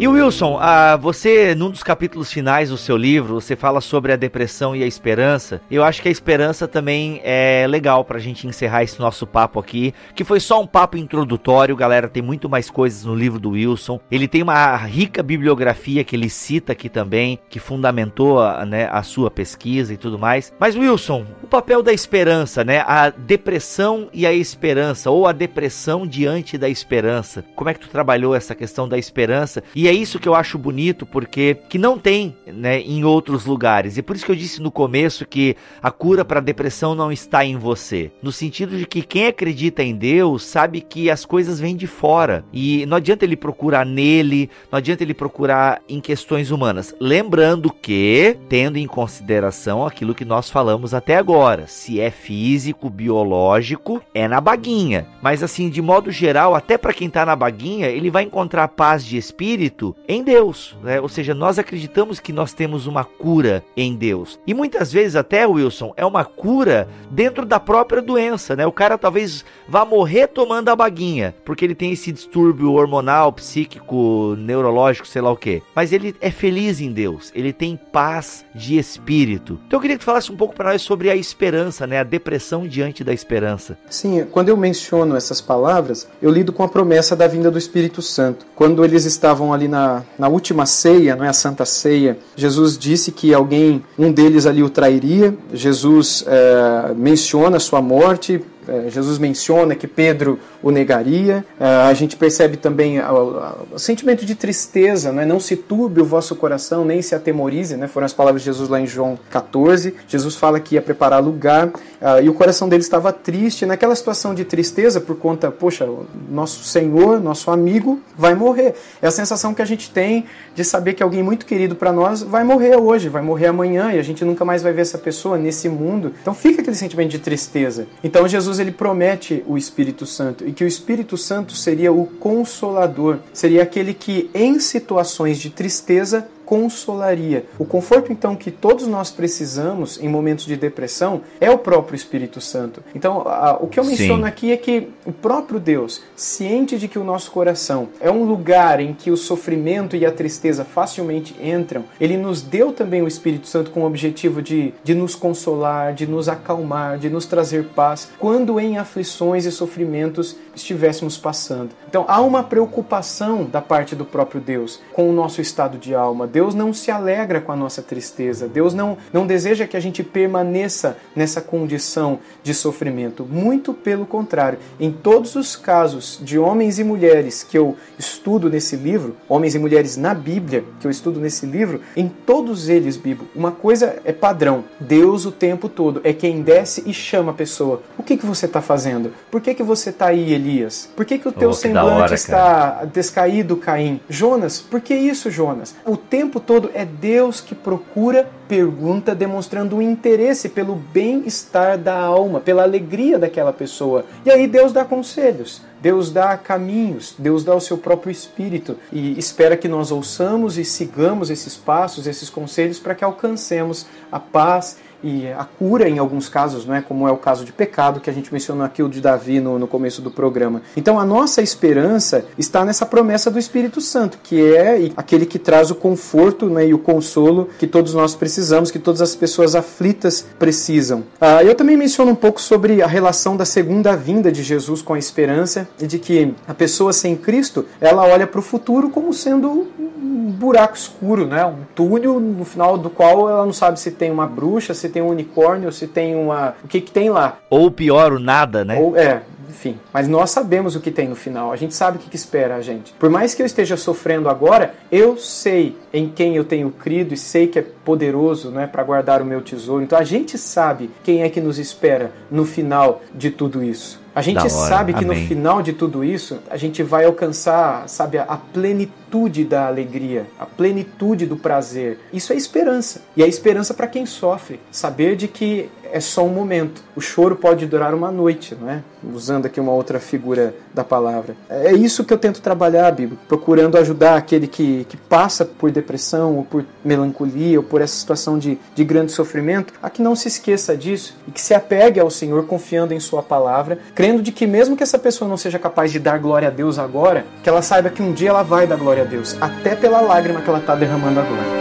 E Wilson, ah, você, num dos capítulos finais do seu livro, você fala sobre a depressão e a esperança. Eu acho que a esperança também é legal pra gente encerrar esse nosso papo aqui, que foi só um papo introdutório, galera. Tem muito mais coisas no livro do Wilson. Ele tem uma rica bibliografia que ele cita aqui também, que fundamentou né, a sua pesquisa e tudo mais. Mas, Wilson, o papel da esperança, né? A depressão e a esperança, ou a depressão diante da esperança. Como é que tu trabalhou essa questão da esperança? E é isso que eu acho bonito, porque que não tem né, em outros lugares. E por isso que eu disse no começo que a cura para a depressão não está em você. No sentido de que quem acredita em Deus sabe que as coisas vêm de fora. E não adianta ele procurar nele, não adianta ele procurar em questões humanas. Lembrando que, tendo em consideração aquilo que nós falamos até agora, se é físico, biológico, é na baguinha. Mas assim, de modo geral, até para quem está na baguinha, ele vai encontrar paz de espírito espírito em Deus, né? Ou seja, nós acreditamos que nós temos uma cura em Deus. E muitas vezes até Wilson é uma cura dentro da própria doença, né? O cara talvez vá morrer tomando a baguinha, porque ele tem esse distúrbio hormonal, psíquico, neurológico, sei lá o que. Mas ele é feliz em Deus, ele tem paz de espírito. Então eu queria que tu falasse um pouco para nós sobre a esperança, né? A depressão diante da esperança. Sim, quando eu menciono essas palavras, eu lido com a promessa da vinda do Espírito Santo. Quando eles estavam ali na, na última ceia, não é a Santa Ceia, Jesus disse que alguém, um deles ali o trairia. Jesus é, menciona sua morte, Jesus menciona que Pedro o negaria. É, a gente percebe também o sentimento de tristeza, né? não se turbe o vosso coração, nem se atemorize, né? foram as palavras de Jesus lá em João 14. Jesus fala que ia preparar lugar é, e o coração dele estava triste, naquela situação de tristeza por conta, poxa, nosso Senhor, nosso amigo vai morrer. É a sensação que a gente tem de saber que alguém muito querido para nós vai morrer hoje, vai morrer amanhã e a gente nunca mais vai ver essa pessoa nesse mundo. Então fica aquele sentimento de tristeza. Então Jesus ele promete o Espírito Santo e que o Espírito Santo seria o consolador, seria aquele que em situações de tristeza consolaria. O conforto, então, que todos nós precisamos em momentos de depressão é o próprio Espírito Santo. Então, o que eu menciono Sim. aqui é que o próprio Deus, ciente de que o nosso coração é um lugar em que o sofrimento e a tristeza facilmente entram, ele nos deu também o Espírito Santo com o objetivo de, de nos consolar, de nos acalmar, de nos trazer paz quando em aflições e sofrimentos estivéssemos passando. Então, há uma preocupação da parte do próprio Deus com o nosso estado de alma. Deus não se alegra com a nossa tristeza. Deus não, não deseja que a gente permaneça nessa condição de sofrimento. Muito pelo contrário. Em todos os casos de homens e mulheres que eu estudo nesse livro, homens e mulheres na Bíblia que eu estudo nesse livro, em todos eles, Bíblia, uma coisa é padrão. Deus o tempo todo é quem desce e chama a pessoa. O que, que você está fazendo? Por que, que você está aí, Elias? Por que, que o teu oh, semblante hora, está descaído, Caim? Jonas, por que isso, Jonas? O tempo tempo todo é Deus que procura, pergunta, demonstrando um interesse pelo bem-estar da alma, pela alegria daquela pessoa. E aí Deus dá conselhos. Deus dá caminhos, Deus dá o seu próprio espírito e espera que nós ouçamos e sigamos esses passos, esses conselhos para que alcancemos a paz e a cura em alguns casos, não é como é o caso de pecado que a gente mencionou aqui o de Davi no, no começo do programa. Então a nossa esperança está nessa promessa do Espírito Santo, que é aquele que traz o conforto né, e o consolo que todos nós precisamos, que todas as pessoas aflitas precisam. Ah, eu também menciono um pouco sobre a relação da segunda vinda de Jesus com a esperança e de que a pessoa sem Cristo ela olha para o futuro como sendo um buraco escuro, né? um túnel no final do qual ela não sabe se tem uma bruxa, se tem um unicórnio, se tem uma. O que, que tem lá. Ou pior, o nada, né? Ou, é, enfim. Mas nós sabemos o que tem no final, a gente sabe o que, que espera a gente. Por mais que eu esteja sofrendo agora, eu sei em quem eu tenho crido e sei que é poderoso né, para guardar o meu tesouro. Então a gente sabe quem é que nos espera no final de tudo isso. A gente sabe que Amém. no final de tudo isso, a gente vai alcançar, sabe, a plenitude da alegria, a plenitude do prazer. Isso é esperança. E é esperança para quem sofre. Saber de que é só um momento. O choro pode durar uma noite, não é? Usando aqui uma outra figura da palavra. É isso que eu tento trabalhar, Bíblia, procurando ajudar aquele que, que passa por depressão, ou por melancolia, ou por essa situação de, de grande sofrimento, a que não se esqueça disso e que se apegue ao Senhor confiando em Sua palavra, crendo de que mesmo que essa pessoa não seja capaz de dar glória a Deus agora, que ela saiba que um dia ela vai dar glória glória a Deus, até pela lágrima que ela está derramando agora.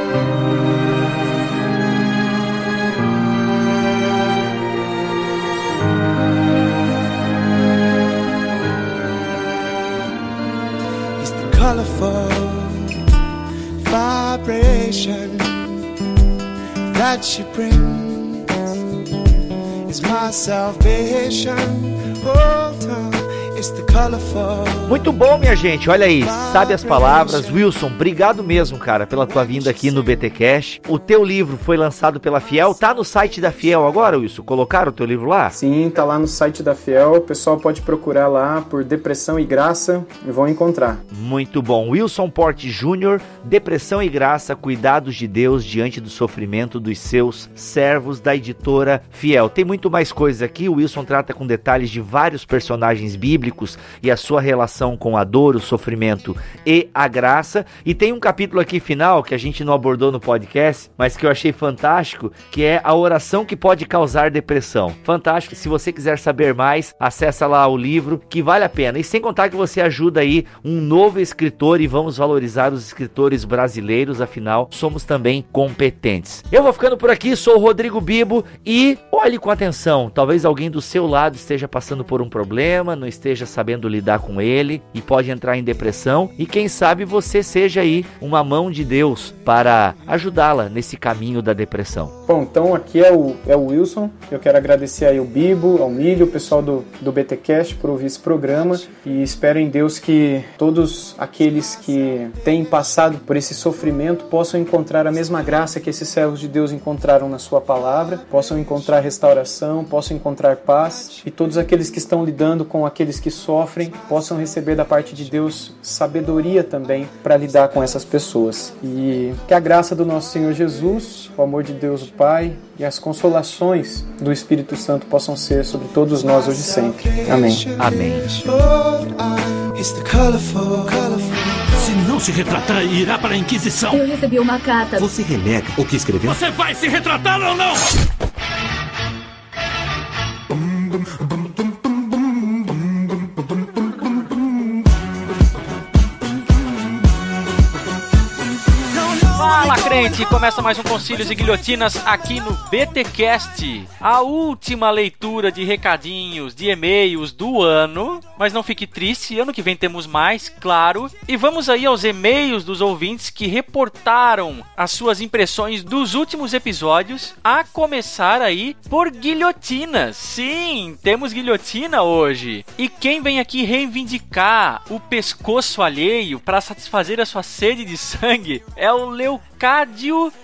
vibration that she brings is my salvation. Oh, Muito bom, minha gente. Olha aí, sabe as palavras. Wilson, obrigado mesmo, cara, pela tua vinda aqui no BT Cash. O teu livro foi lançado pela Fiel. Tá no site da Fiel agora, Wilson? Colocaram o teu livro lá? Sim, tá lá no site da Fiel. O pessoal pode procurar lá por Depressão e Graça e vão encontrar. Muito bom. Wilson Porte Júnior, Depressão e Graça, Cuidados de Deus diante do sofrimento dos seus servos da editora Fiel. Tem muito mais coisas aqui. O Wilson trata com detalhes de vários personagens bíblicos bíblicos e a sua relação com a dor, o sofrimento e a graça. E tem um capítulo aqui final que a gente não abordou no podcast, mas que eu achei fantástico, que é a oração que pode causar depressão. Fantástico. Se você quiser saber mais, acessa lá o livro que vale a pena. E sem contar que você ajuda aí um novo escritor e vamos valorizar os escritores brasileiros, afinal somos também competentes. Eu vou ficando por aqui, sou o Rodrigo Bibo e olhe com atenção, talvez alguém do seu lado esteja passando por um problema, não esteja esteja sabendo lidar com ele e pode entrar em depressão. E quem sabe você seja aí uma mão de Deus para ajudá-la nesse caminho da depressão. Bom, então aqui é o, é o Wilson. Eu quero agradecer aí o Bibo, ao Milho, o pessoal do, do BTcast por ouvir esse programa e espero em Deus que todos aqueles que têm passado por esse sofrimento possam encontrar a mesma graça que esses servos de Deus encontraram na sua palavra, possam encontrar restauração, possam encontrar paz e todos aqueles que estão lidando com aqueles que que sofrem possam receber da parte de Deus sabedoria também para lidar com essas pessoas. E que a graça do nosso Senhor Jesus, o amor de Deus o Pai e as consolações do Espírito Santo possam ser sobre todos nós hoje e sempre. Amém. Amém. Se não se retratar, irá para a Inquisição. Eu recebi uma carta. Você renega o que escreveu? Você vai se retratar ou não? lá. Gente, começa mais um Concílios e Guilhotinas aqui no BTcast. A última leitura de recadinhos, de e-mails do ano. Mas não fique triste, ano que vem temos mais, claro. E vamos aí aos e-mails dos ouvintes que reportaram as suas impressões dos últimos episódios, a começar aí por guilhotinas. Sim, temos guilhotina hoje. E quem vem aqui reivindicar o pescoço alheio para satisfazer a sua sede de sangue é o Leucádio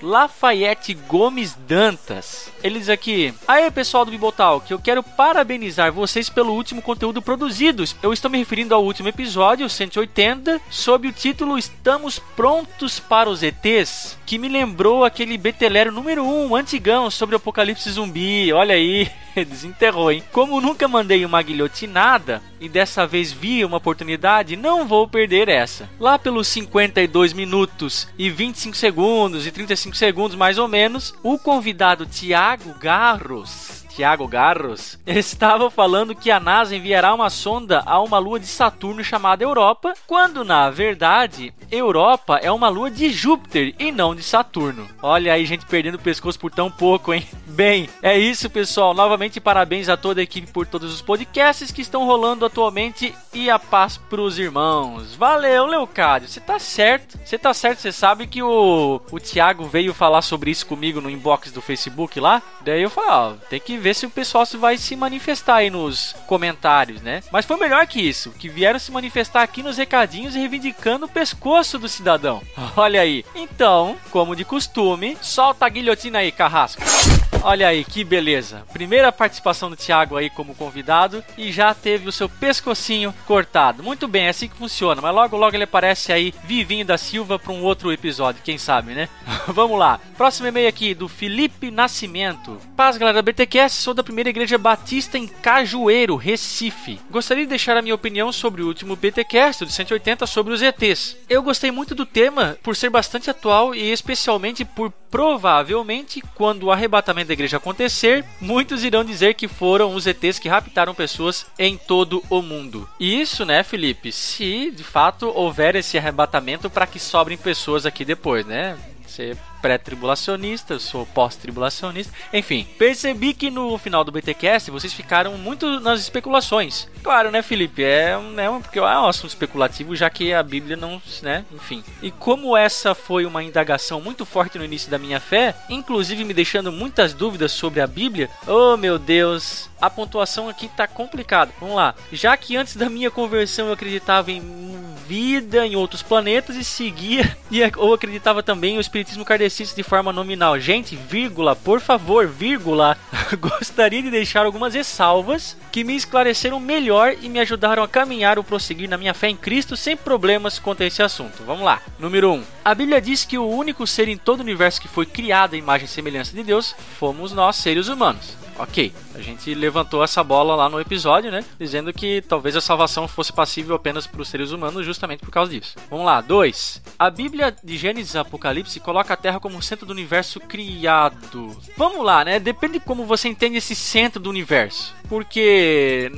Lafayette Gomes Dantas. Eles aqui. Aí, pessoal do Bibotal, que eu quero parabenizar vocês pelo último conteúdo produzido. Eu estou me referindo ao último episódio, 180, sob o título Estamos Prontos para os ETs, que me lembrou aquele Betelero número 1, antigão, sobre o apocalipse zumbi. Olha aí. Desenterrou, hein? Como nunca mandei uma guilhotinada e dessa vez vi uma oportunidade, não vou perder essa. Lá pelos 52 minutos e 25 segundos e 35 segundos mais ou menos, o convidado Tiago Garros Tiago Garros, estava falando que a NASA enviará uma sonda a uma lua de Saturno chamada Europa, quando na verdade Europa é uma lua de Júpiter e não de Saturno. Olha aí, gente perdendo o pescoço por tão pouco, hein? *laughs* Bem, é isso, pessoal. Novamente, parabéns a toda a equipe por todos os podcasts que estão rolando atualmente e a paz pros irmãos. Valeu, Leocádio. Você tá certo. Você tá certo. Você sabe que o, o veio falar sobre isso comigo no inbox do Facebook lá. Daí eu falei, ó, tem que ver se o pessoal vai se manifestar aí nos comentários, né? Mas foi melhor que isso, que vieram se manifestar aqui nos recadinhos reivindicando o pescoço do cidadão. *laughs* Olha aí. Então, como de costume, solta a guilhotina aí, carrasco. Olha aí, que beleza. Primeira participação do Thiago aí como convidado e já teve o seu pescocinho cortado. Muito bem, é assim que funciona. Mas logo, logo ele aparece aí, Vivinho da Silva, para um outro episódio, quem sabe, né? *laughs* Vamos lá. Próximo e-mail aqui do Felipe Nascimento. Paz, galera da BTQS, sou da primeira igreja batista em Cajueiro, Recife. Gostaria de deixar a minha opinião sobre o último BTcast, de 180, sobre os ETs. Eu gostei muito do tema por ser bastante atual e especialmente por provavelmente, quando o arrebatamento da igreja acontecer, muitos irão dizer que foram os ETs que raptaram pessoas em todo o mundo. E isso, né, Felipe, se de fato houver esse arrebatamento para que sobrem pessoas aqui depois, né? Você pré-tribulacionista, eu sou pós-tribulacionista. Enfim, percebi que no final do BTcast vocês ficaram muito nas especulações. Claro, né, Felipe? É, né, porque é um assunto especulativo, já que a Bíblia não, né, enfim. E como essa foi uma indagação muito forte no início da minha fé, inclusive me deixando muitas dúvidas sobre a Bíblia, oh meu Deus, a pontuação aqui tá complicado. Vamos lá. Já que antes da minha conversão eu acreditava em vida em outros planetas e seguia *laughs* e, ou acreditava também no espiritismo kardecista de forma nominal. Gente, vírgula, por favor, vírgula, *laughs* gostaria de deixar algumas ressalvas que me esclareceram melhor e me ajudaram a caminhar ou prosseguir na minha fé em Cristo sem problemas quanto a esse assunto. Vamos lá. Número 1. Um, a Bíblia diz que o único ser em todo o universo que foi criado à imagem e semelhança de Deus fomos nós, seres humanos. Ok, a gente levantou essa bola lá no episódio, né? Dizendo que talvez a salvação fosse passível apenas para os seres humanos, justamente por causa disso. Vamos lá, 2. A Bíblia de Gênesis e Apocalipse coloca a Terra como centro do universo criado. Vamos lá, né? Depende de como você entende esse centro do universo. Porque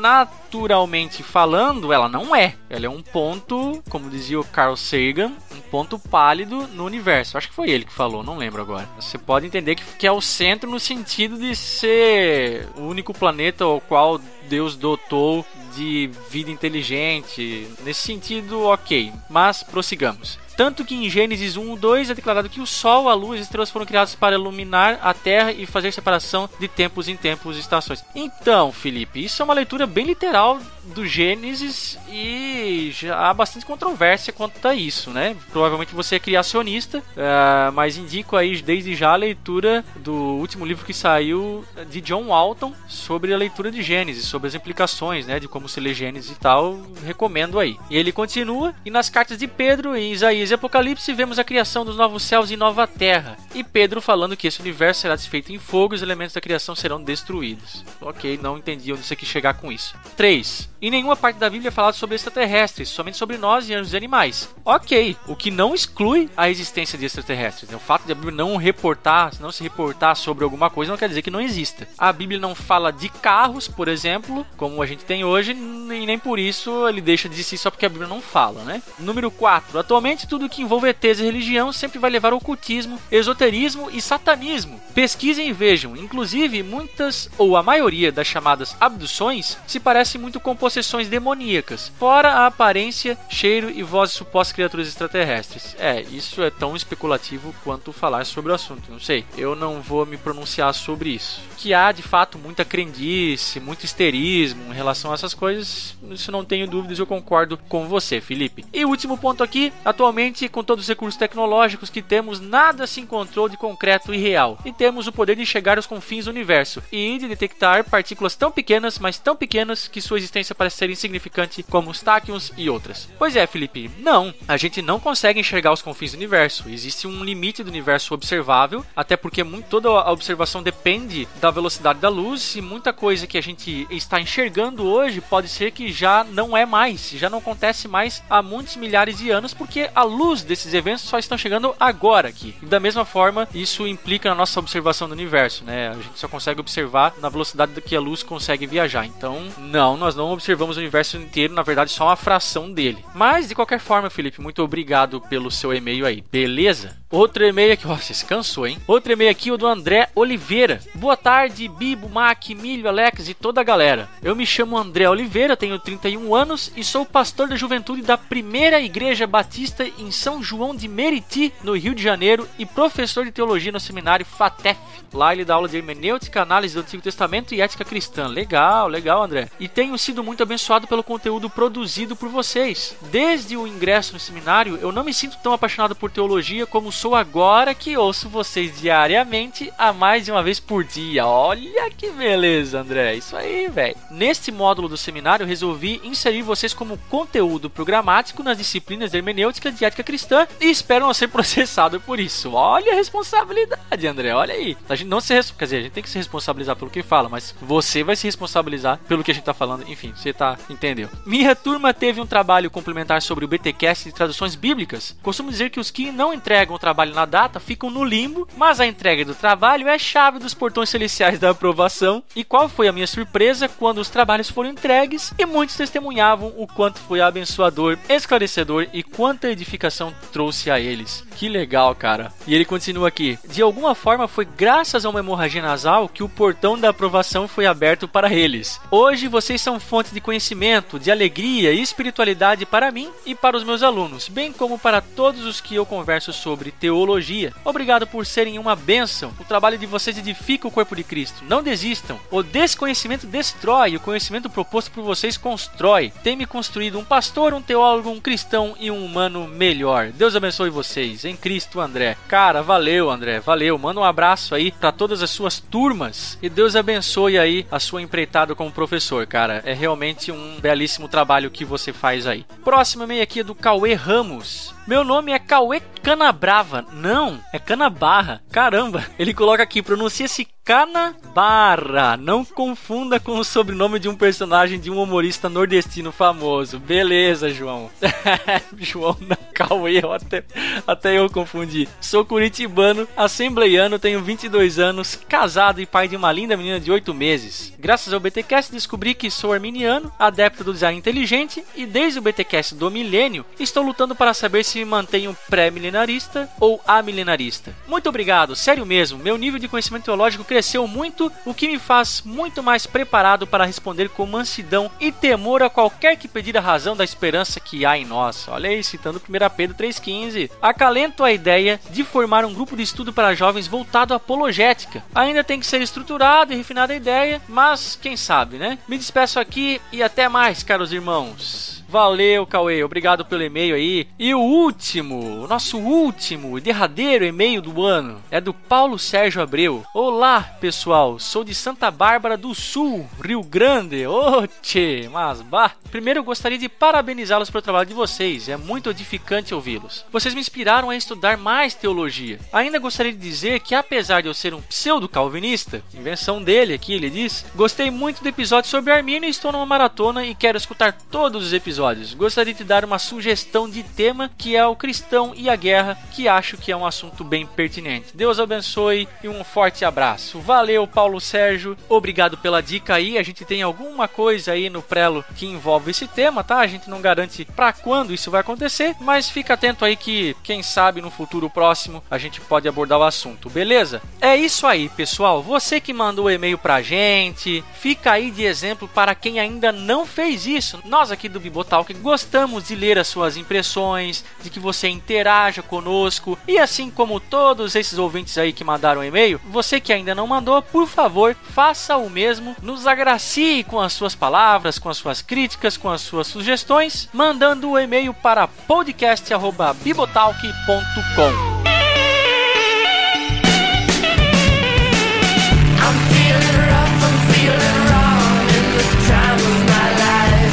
naturalmente falando, ela não é. Ela é um ponto, como dizia o Carl Sagan, um ponto pálido no universo. Acho que foi ele que falou, não lembro agora. Você pode entender que, que é o centro no sentido de ser o único planeta ao qual Deus dotou de vida inteligente. Nesse sentido, ok. Mas prossigamos. Tanto que em Gênesis 1 2 é declarado que o Sol, a luz e as estrelas foram criados para iluminar a Terra e fazer separação de tempos em tempos e estações. Então, Felipe, isso é uma leitura bem literal do Gênesis e já há bastante controvérsia quanto a isso, né? Provavelmente você é criacionista, uh, mas indico aí desde já a leitura do último livro que saiu de John Walton sobre a leitura de Gênesis, sobre as implicações, né, de como se lê Gênesis e tal. Recomendo aí. E ele continua e nas cartas de Pedro em Isaías e Apocalipse vemos a criação dos novos céus e nova terra. E Pedro falando que esse universo será desfeito em fogo e os elementos da criação serão destruídos. Ok, não entendi onde você quis chegar com isso. 3. Em nenhuma parte da Bíblia é falado sobre extraterrestres, somente sobre nós e os animais. Ok, o que não exclui a existência de extraterrestres. Né? O fato de a Bíblia não reportar, não se reportar sobre alguma coisa, não quer dizer que não exista. A Bíblia não fala de carros, por exemplo, como a gente tem hoje, e nem por isso ele deixa de existir só porque a Bíblia não fala, né? Número 4. Atualmente, tudo que envolve ETs e religião sempre vai levar ao ocultismo, esoterismo e satanismo. Pesquisem e vejam, inclusive muitas ou a maioria das chamadas abduções se parece muito com possessões demoníacas, fora a aparência, cheiro e voz de supostas criaturas extraterrestres. É, isso é tão especulativo quanto falar sobre o assunto, não sei. Eu não vou me pronunciar sobre isso. Que há de fato muita crendice, muito histerismo em relação a essas coisas, isso não tenho dúvidas, eu concordo com você, Felipe. E o último ponto aqui, atualmente com todos os recursos tecnológicos que temos, nada se encontrou de concreto e real. E temos o poder de chegar aos confins do universo e de detectar partículas tão pequenas, mas tão pequenas que sua existência parece ser insignificante, como os táquions e outras. Pois é, Felipe, não. A gente não consegue enxergar os confins do universo. Existe um limite do universo observável, até porque muito, toda a observação depende da velocidade da luz e muita coisa que a gente está enxergando hoje pode ser que já não é mais, já não acontece mais há muitos milhares de anos, porque a luz desses eventos só estão chegando agora aqui. E da mesma forma, isso implica na nossa observação do universo, né? A gente só consegue observar na velocidade que a luz consegue viajar. Então, não, nós não observamos o universo inteiro, na verdade, só uma fração dele. Mas, de qualquer forma, Felipe, muito obrigado pelo seu e-mail aí, beleza? Outro e-mail aqui, ó, você se cansou, hein? Outro e-mail aqui, o do André Oliveira. Boa tarde, Bibo, Mac, Milho, Alex e toda a galera. Eu me chamo André Oliveira, tenho 31 anos e sou pastor da juventude da primeira igreja batista em São João de Meriti, no Rio de Janeiro, e professor de teologia no seminário FATEF. Lá ele dá aula de hermenêutica, análise do Antigo Testamento e ética cristã. Legal, legal, André. E tenho sido muito abençoado pelo conteúdo produzido por vocês. Desde o ingresso no seminário, eu não me sinto tão apaixonado por teologia como sou agora que ouço vocês diariamente a mais de uma vez por dia. Olha que beleza, André. Isso aí, velho. Neste módulo do seminário, resolvi inserir vocês como conteúdo programático nas disciplinas de hermenêutica e ética cristã e espero não ser *laughs* processado por isso. Olha a responsabilidade, André. Olha aí. A gente não se res... quer dizer, a gente tem que se responsabilizar pelo que fala, mas você vai se responsabilizar pelo que a gente tá falando. Enfim, você tá entendeu. Minha turma teve um trabalho complementar sobre o BTcast de traduções bíblicas. Costumo dizer que os que não entregam o trabalho trabalho na data ficam no limbo, mas a entrega do trabalho é a chave dos portões celestiais da aprovação. E qual foi a minha surpresa quando os trabalhos foram entregues e muitos testemunhavam o quanto foi abençoador, esclarecedor e quanta edificação trouxe a eles. Que legal, cara. E ele continua aqui: de alguma forma foi graças a uma hemorragia nasal que o portão da aprovação foi aberto para eles. Hoje vocês são fonte de conhecimento, de alegria e espiritualidade para mim e para os meus alunos, bem como para todos os que eu converso sobre teologia. Obrigado por serem uma bênção. O trabalho de vocês edifica o corpo de Cristo. Não desistam. O desconhecimento destrói, o conhecimento proposto por vocês constrói. Tem me construído um pastor, um teólogo, um cristão e um humano melhor. Deus abençoe vocês. Em Cristo, André. Cara, valeu, André. Valeu. Manda um abraço aí para todas as suas turmas e Deus abençoe aí a sua empreitada como professor, cara. É realmente um belíssimo trabalho que você faz aí. Próximo e-mail aqui é do Cauê Ramos. Meu nome é Cauê Canabrava. Não, é Canabarra. Caramba, *laughs* ele coloca aqui, pronuncia-se Canabarra. Não confunda com o sobrenome de um personagem de um humorista nordestino famoso. Beleza, João. *laughs* João na Cauê, até, até eu confundi. Sou curitibano, assembleiano, tenho 22 anos, casado e pai de uma linda menina de 8 meses. Graças ao BTcast descobri que sou arminiano, adepto do design inteligente e desde o BTcast do milênio estou lutando para saber se me mantenho pré-milenarista ou amilenarista. Muito obrigado, sério mesmo. Meu nível de conhecimento teológico cresceu muito, o que me faz muito mais preparado para responder com mansidão e temor a qualquer que pedir a razão da esperança que há em nós. Olha aí, citando 1 Pedro 3,15. Acalento a ideia de formar um grupo de estudo para jovens voltado à apologética. Ainda tem que ser estruturada e refinada a ideia, mas quem sabe, né? Me despeço aqui e até mais, caros irmãos. Valeu, Cauê. Obrigado pelo e-mail aí. E o último, o nosso último e derradeiro e-mail do ano é do Paulo Sérgio Abreu. Olá, pessoal. Sou de Santa Bárbara do Sul, Rio Grande. Oxe, mas bah. Primeiro, gostaria de parabenizá-los pelo trabalho de vocês. É muito edificante ouvi-los. Vocês me inspiraram a estudar mais teologia. Ainda gostaria de dizer que, apesar de eu ser um pseudo-calvinista, invenção dele aqui, ele diz, gostei muito do episódio sobre Armínio e estou numa maratona e quero escutar todos os episódios episódios. Gostaria de dar uma sugestão de tema que é o cristão e a guerra, que acho que é um assunto bem pertinente. Deus abençoe e um forte abraço. Valeu, Paulo Sérgio. Obrigado pela dica aí. A gente tem alguma coisa aí no prelo que envolve esse tema, tá? A gente não garante para quando isso vai acontecer, mas fica atento aí que quem sabe no futuro próximo a gente pode abordar o assunto, beleza? É isso aí, pessoal. Você que mandou o e-mail pra gente, fica aí de exemplo para quem ainda não fez isso. Nós aqui do Bibot Talk gostamos de ler as suas impressões, de que você interaja conosco e assim como todos esses ouvintes aí que mandaram e-mail, você que ainda não mandou, por favor, faça o mesmo, nos agracie com as suas palavras, com as suas críticas, com as suas sugestões, mandando o e-mail para podcast@bibotalk.com.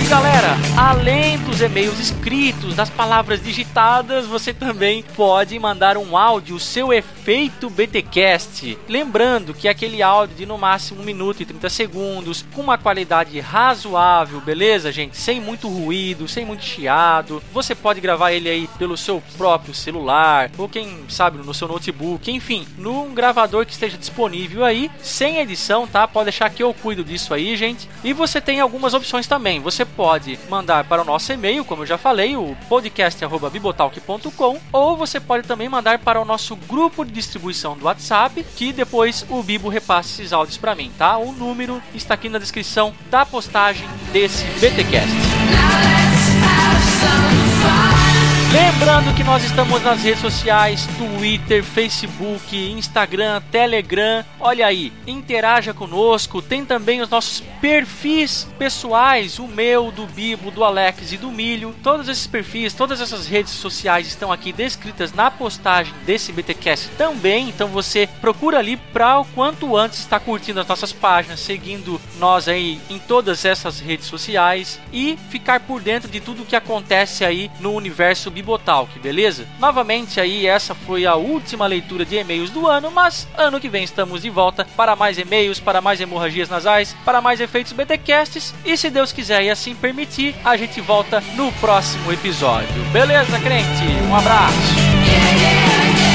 galera, além dos e-mails escritos, das palavras digitadas, você também pode mandar um áudio, seu efeito BTcast. Lembrando que aquele áudio de no máximo 1 minuto e 30 segundos, com uma qualidade razoável, beleza, gente? Sem muito ruído, sem muito chiado. Você pode gravar ele aí pelo seu próprio celular, ou quem sabe no seu notebook, enfim, num gravador que esteja disponível aí, sem edição, tá? Pode deixar que eu cuido disso aí, gente. E você tem algumas opções também. Você pode mandar para o nosso e-mail, como eu já falei, o podcast@bibotalk.com, ou você pode também mandar para o nosso grupo de distribuição do WhatsApp, que depois o Bibo repasse esses áudios para mim, tá? O número está aqui na descrição da postagem desse BTcast. Lembrando que nós estamos nas redes sociais, Twitter, Facebook, Instagram, Telegram. Olha aí, interaja conosco. Tem também os nossos perfis pessoais, o meu, do Bibo, do Alex e do Milho. Todos esses perfis, todas essas redes sociais estão aqui descritas na postagem desse BTcast também. Então você procura ali para o quanto antes estar curtindo as nossas páginas, seguindo nós aí em todas essas redes sociais e ficar por dentro de tudo que acontece aí no universo Bibotalk, beleza? Novamente aí, essa foi a última leitura de e-mails do ano, mas ano que vem estamos de volta para mais e-mails, para mais hemorragias nasais, para mais efeitos BTcasts e se Deus quiser e assim permitir, a gente volta no próximo episódio. Beleza, crente? Um abraço!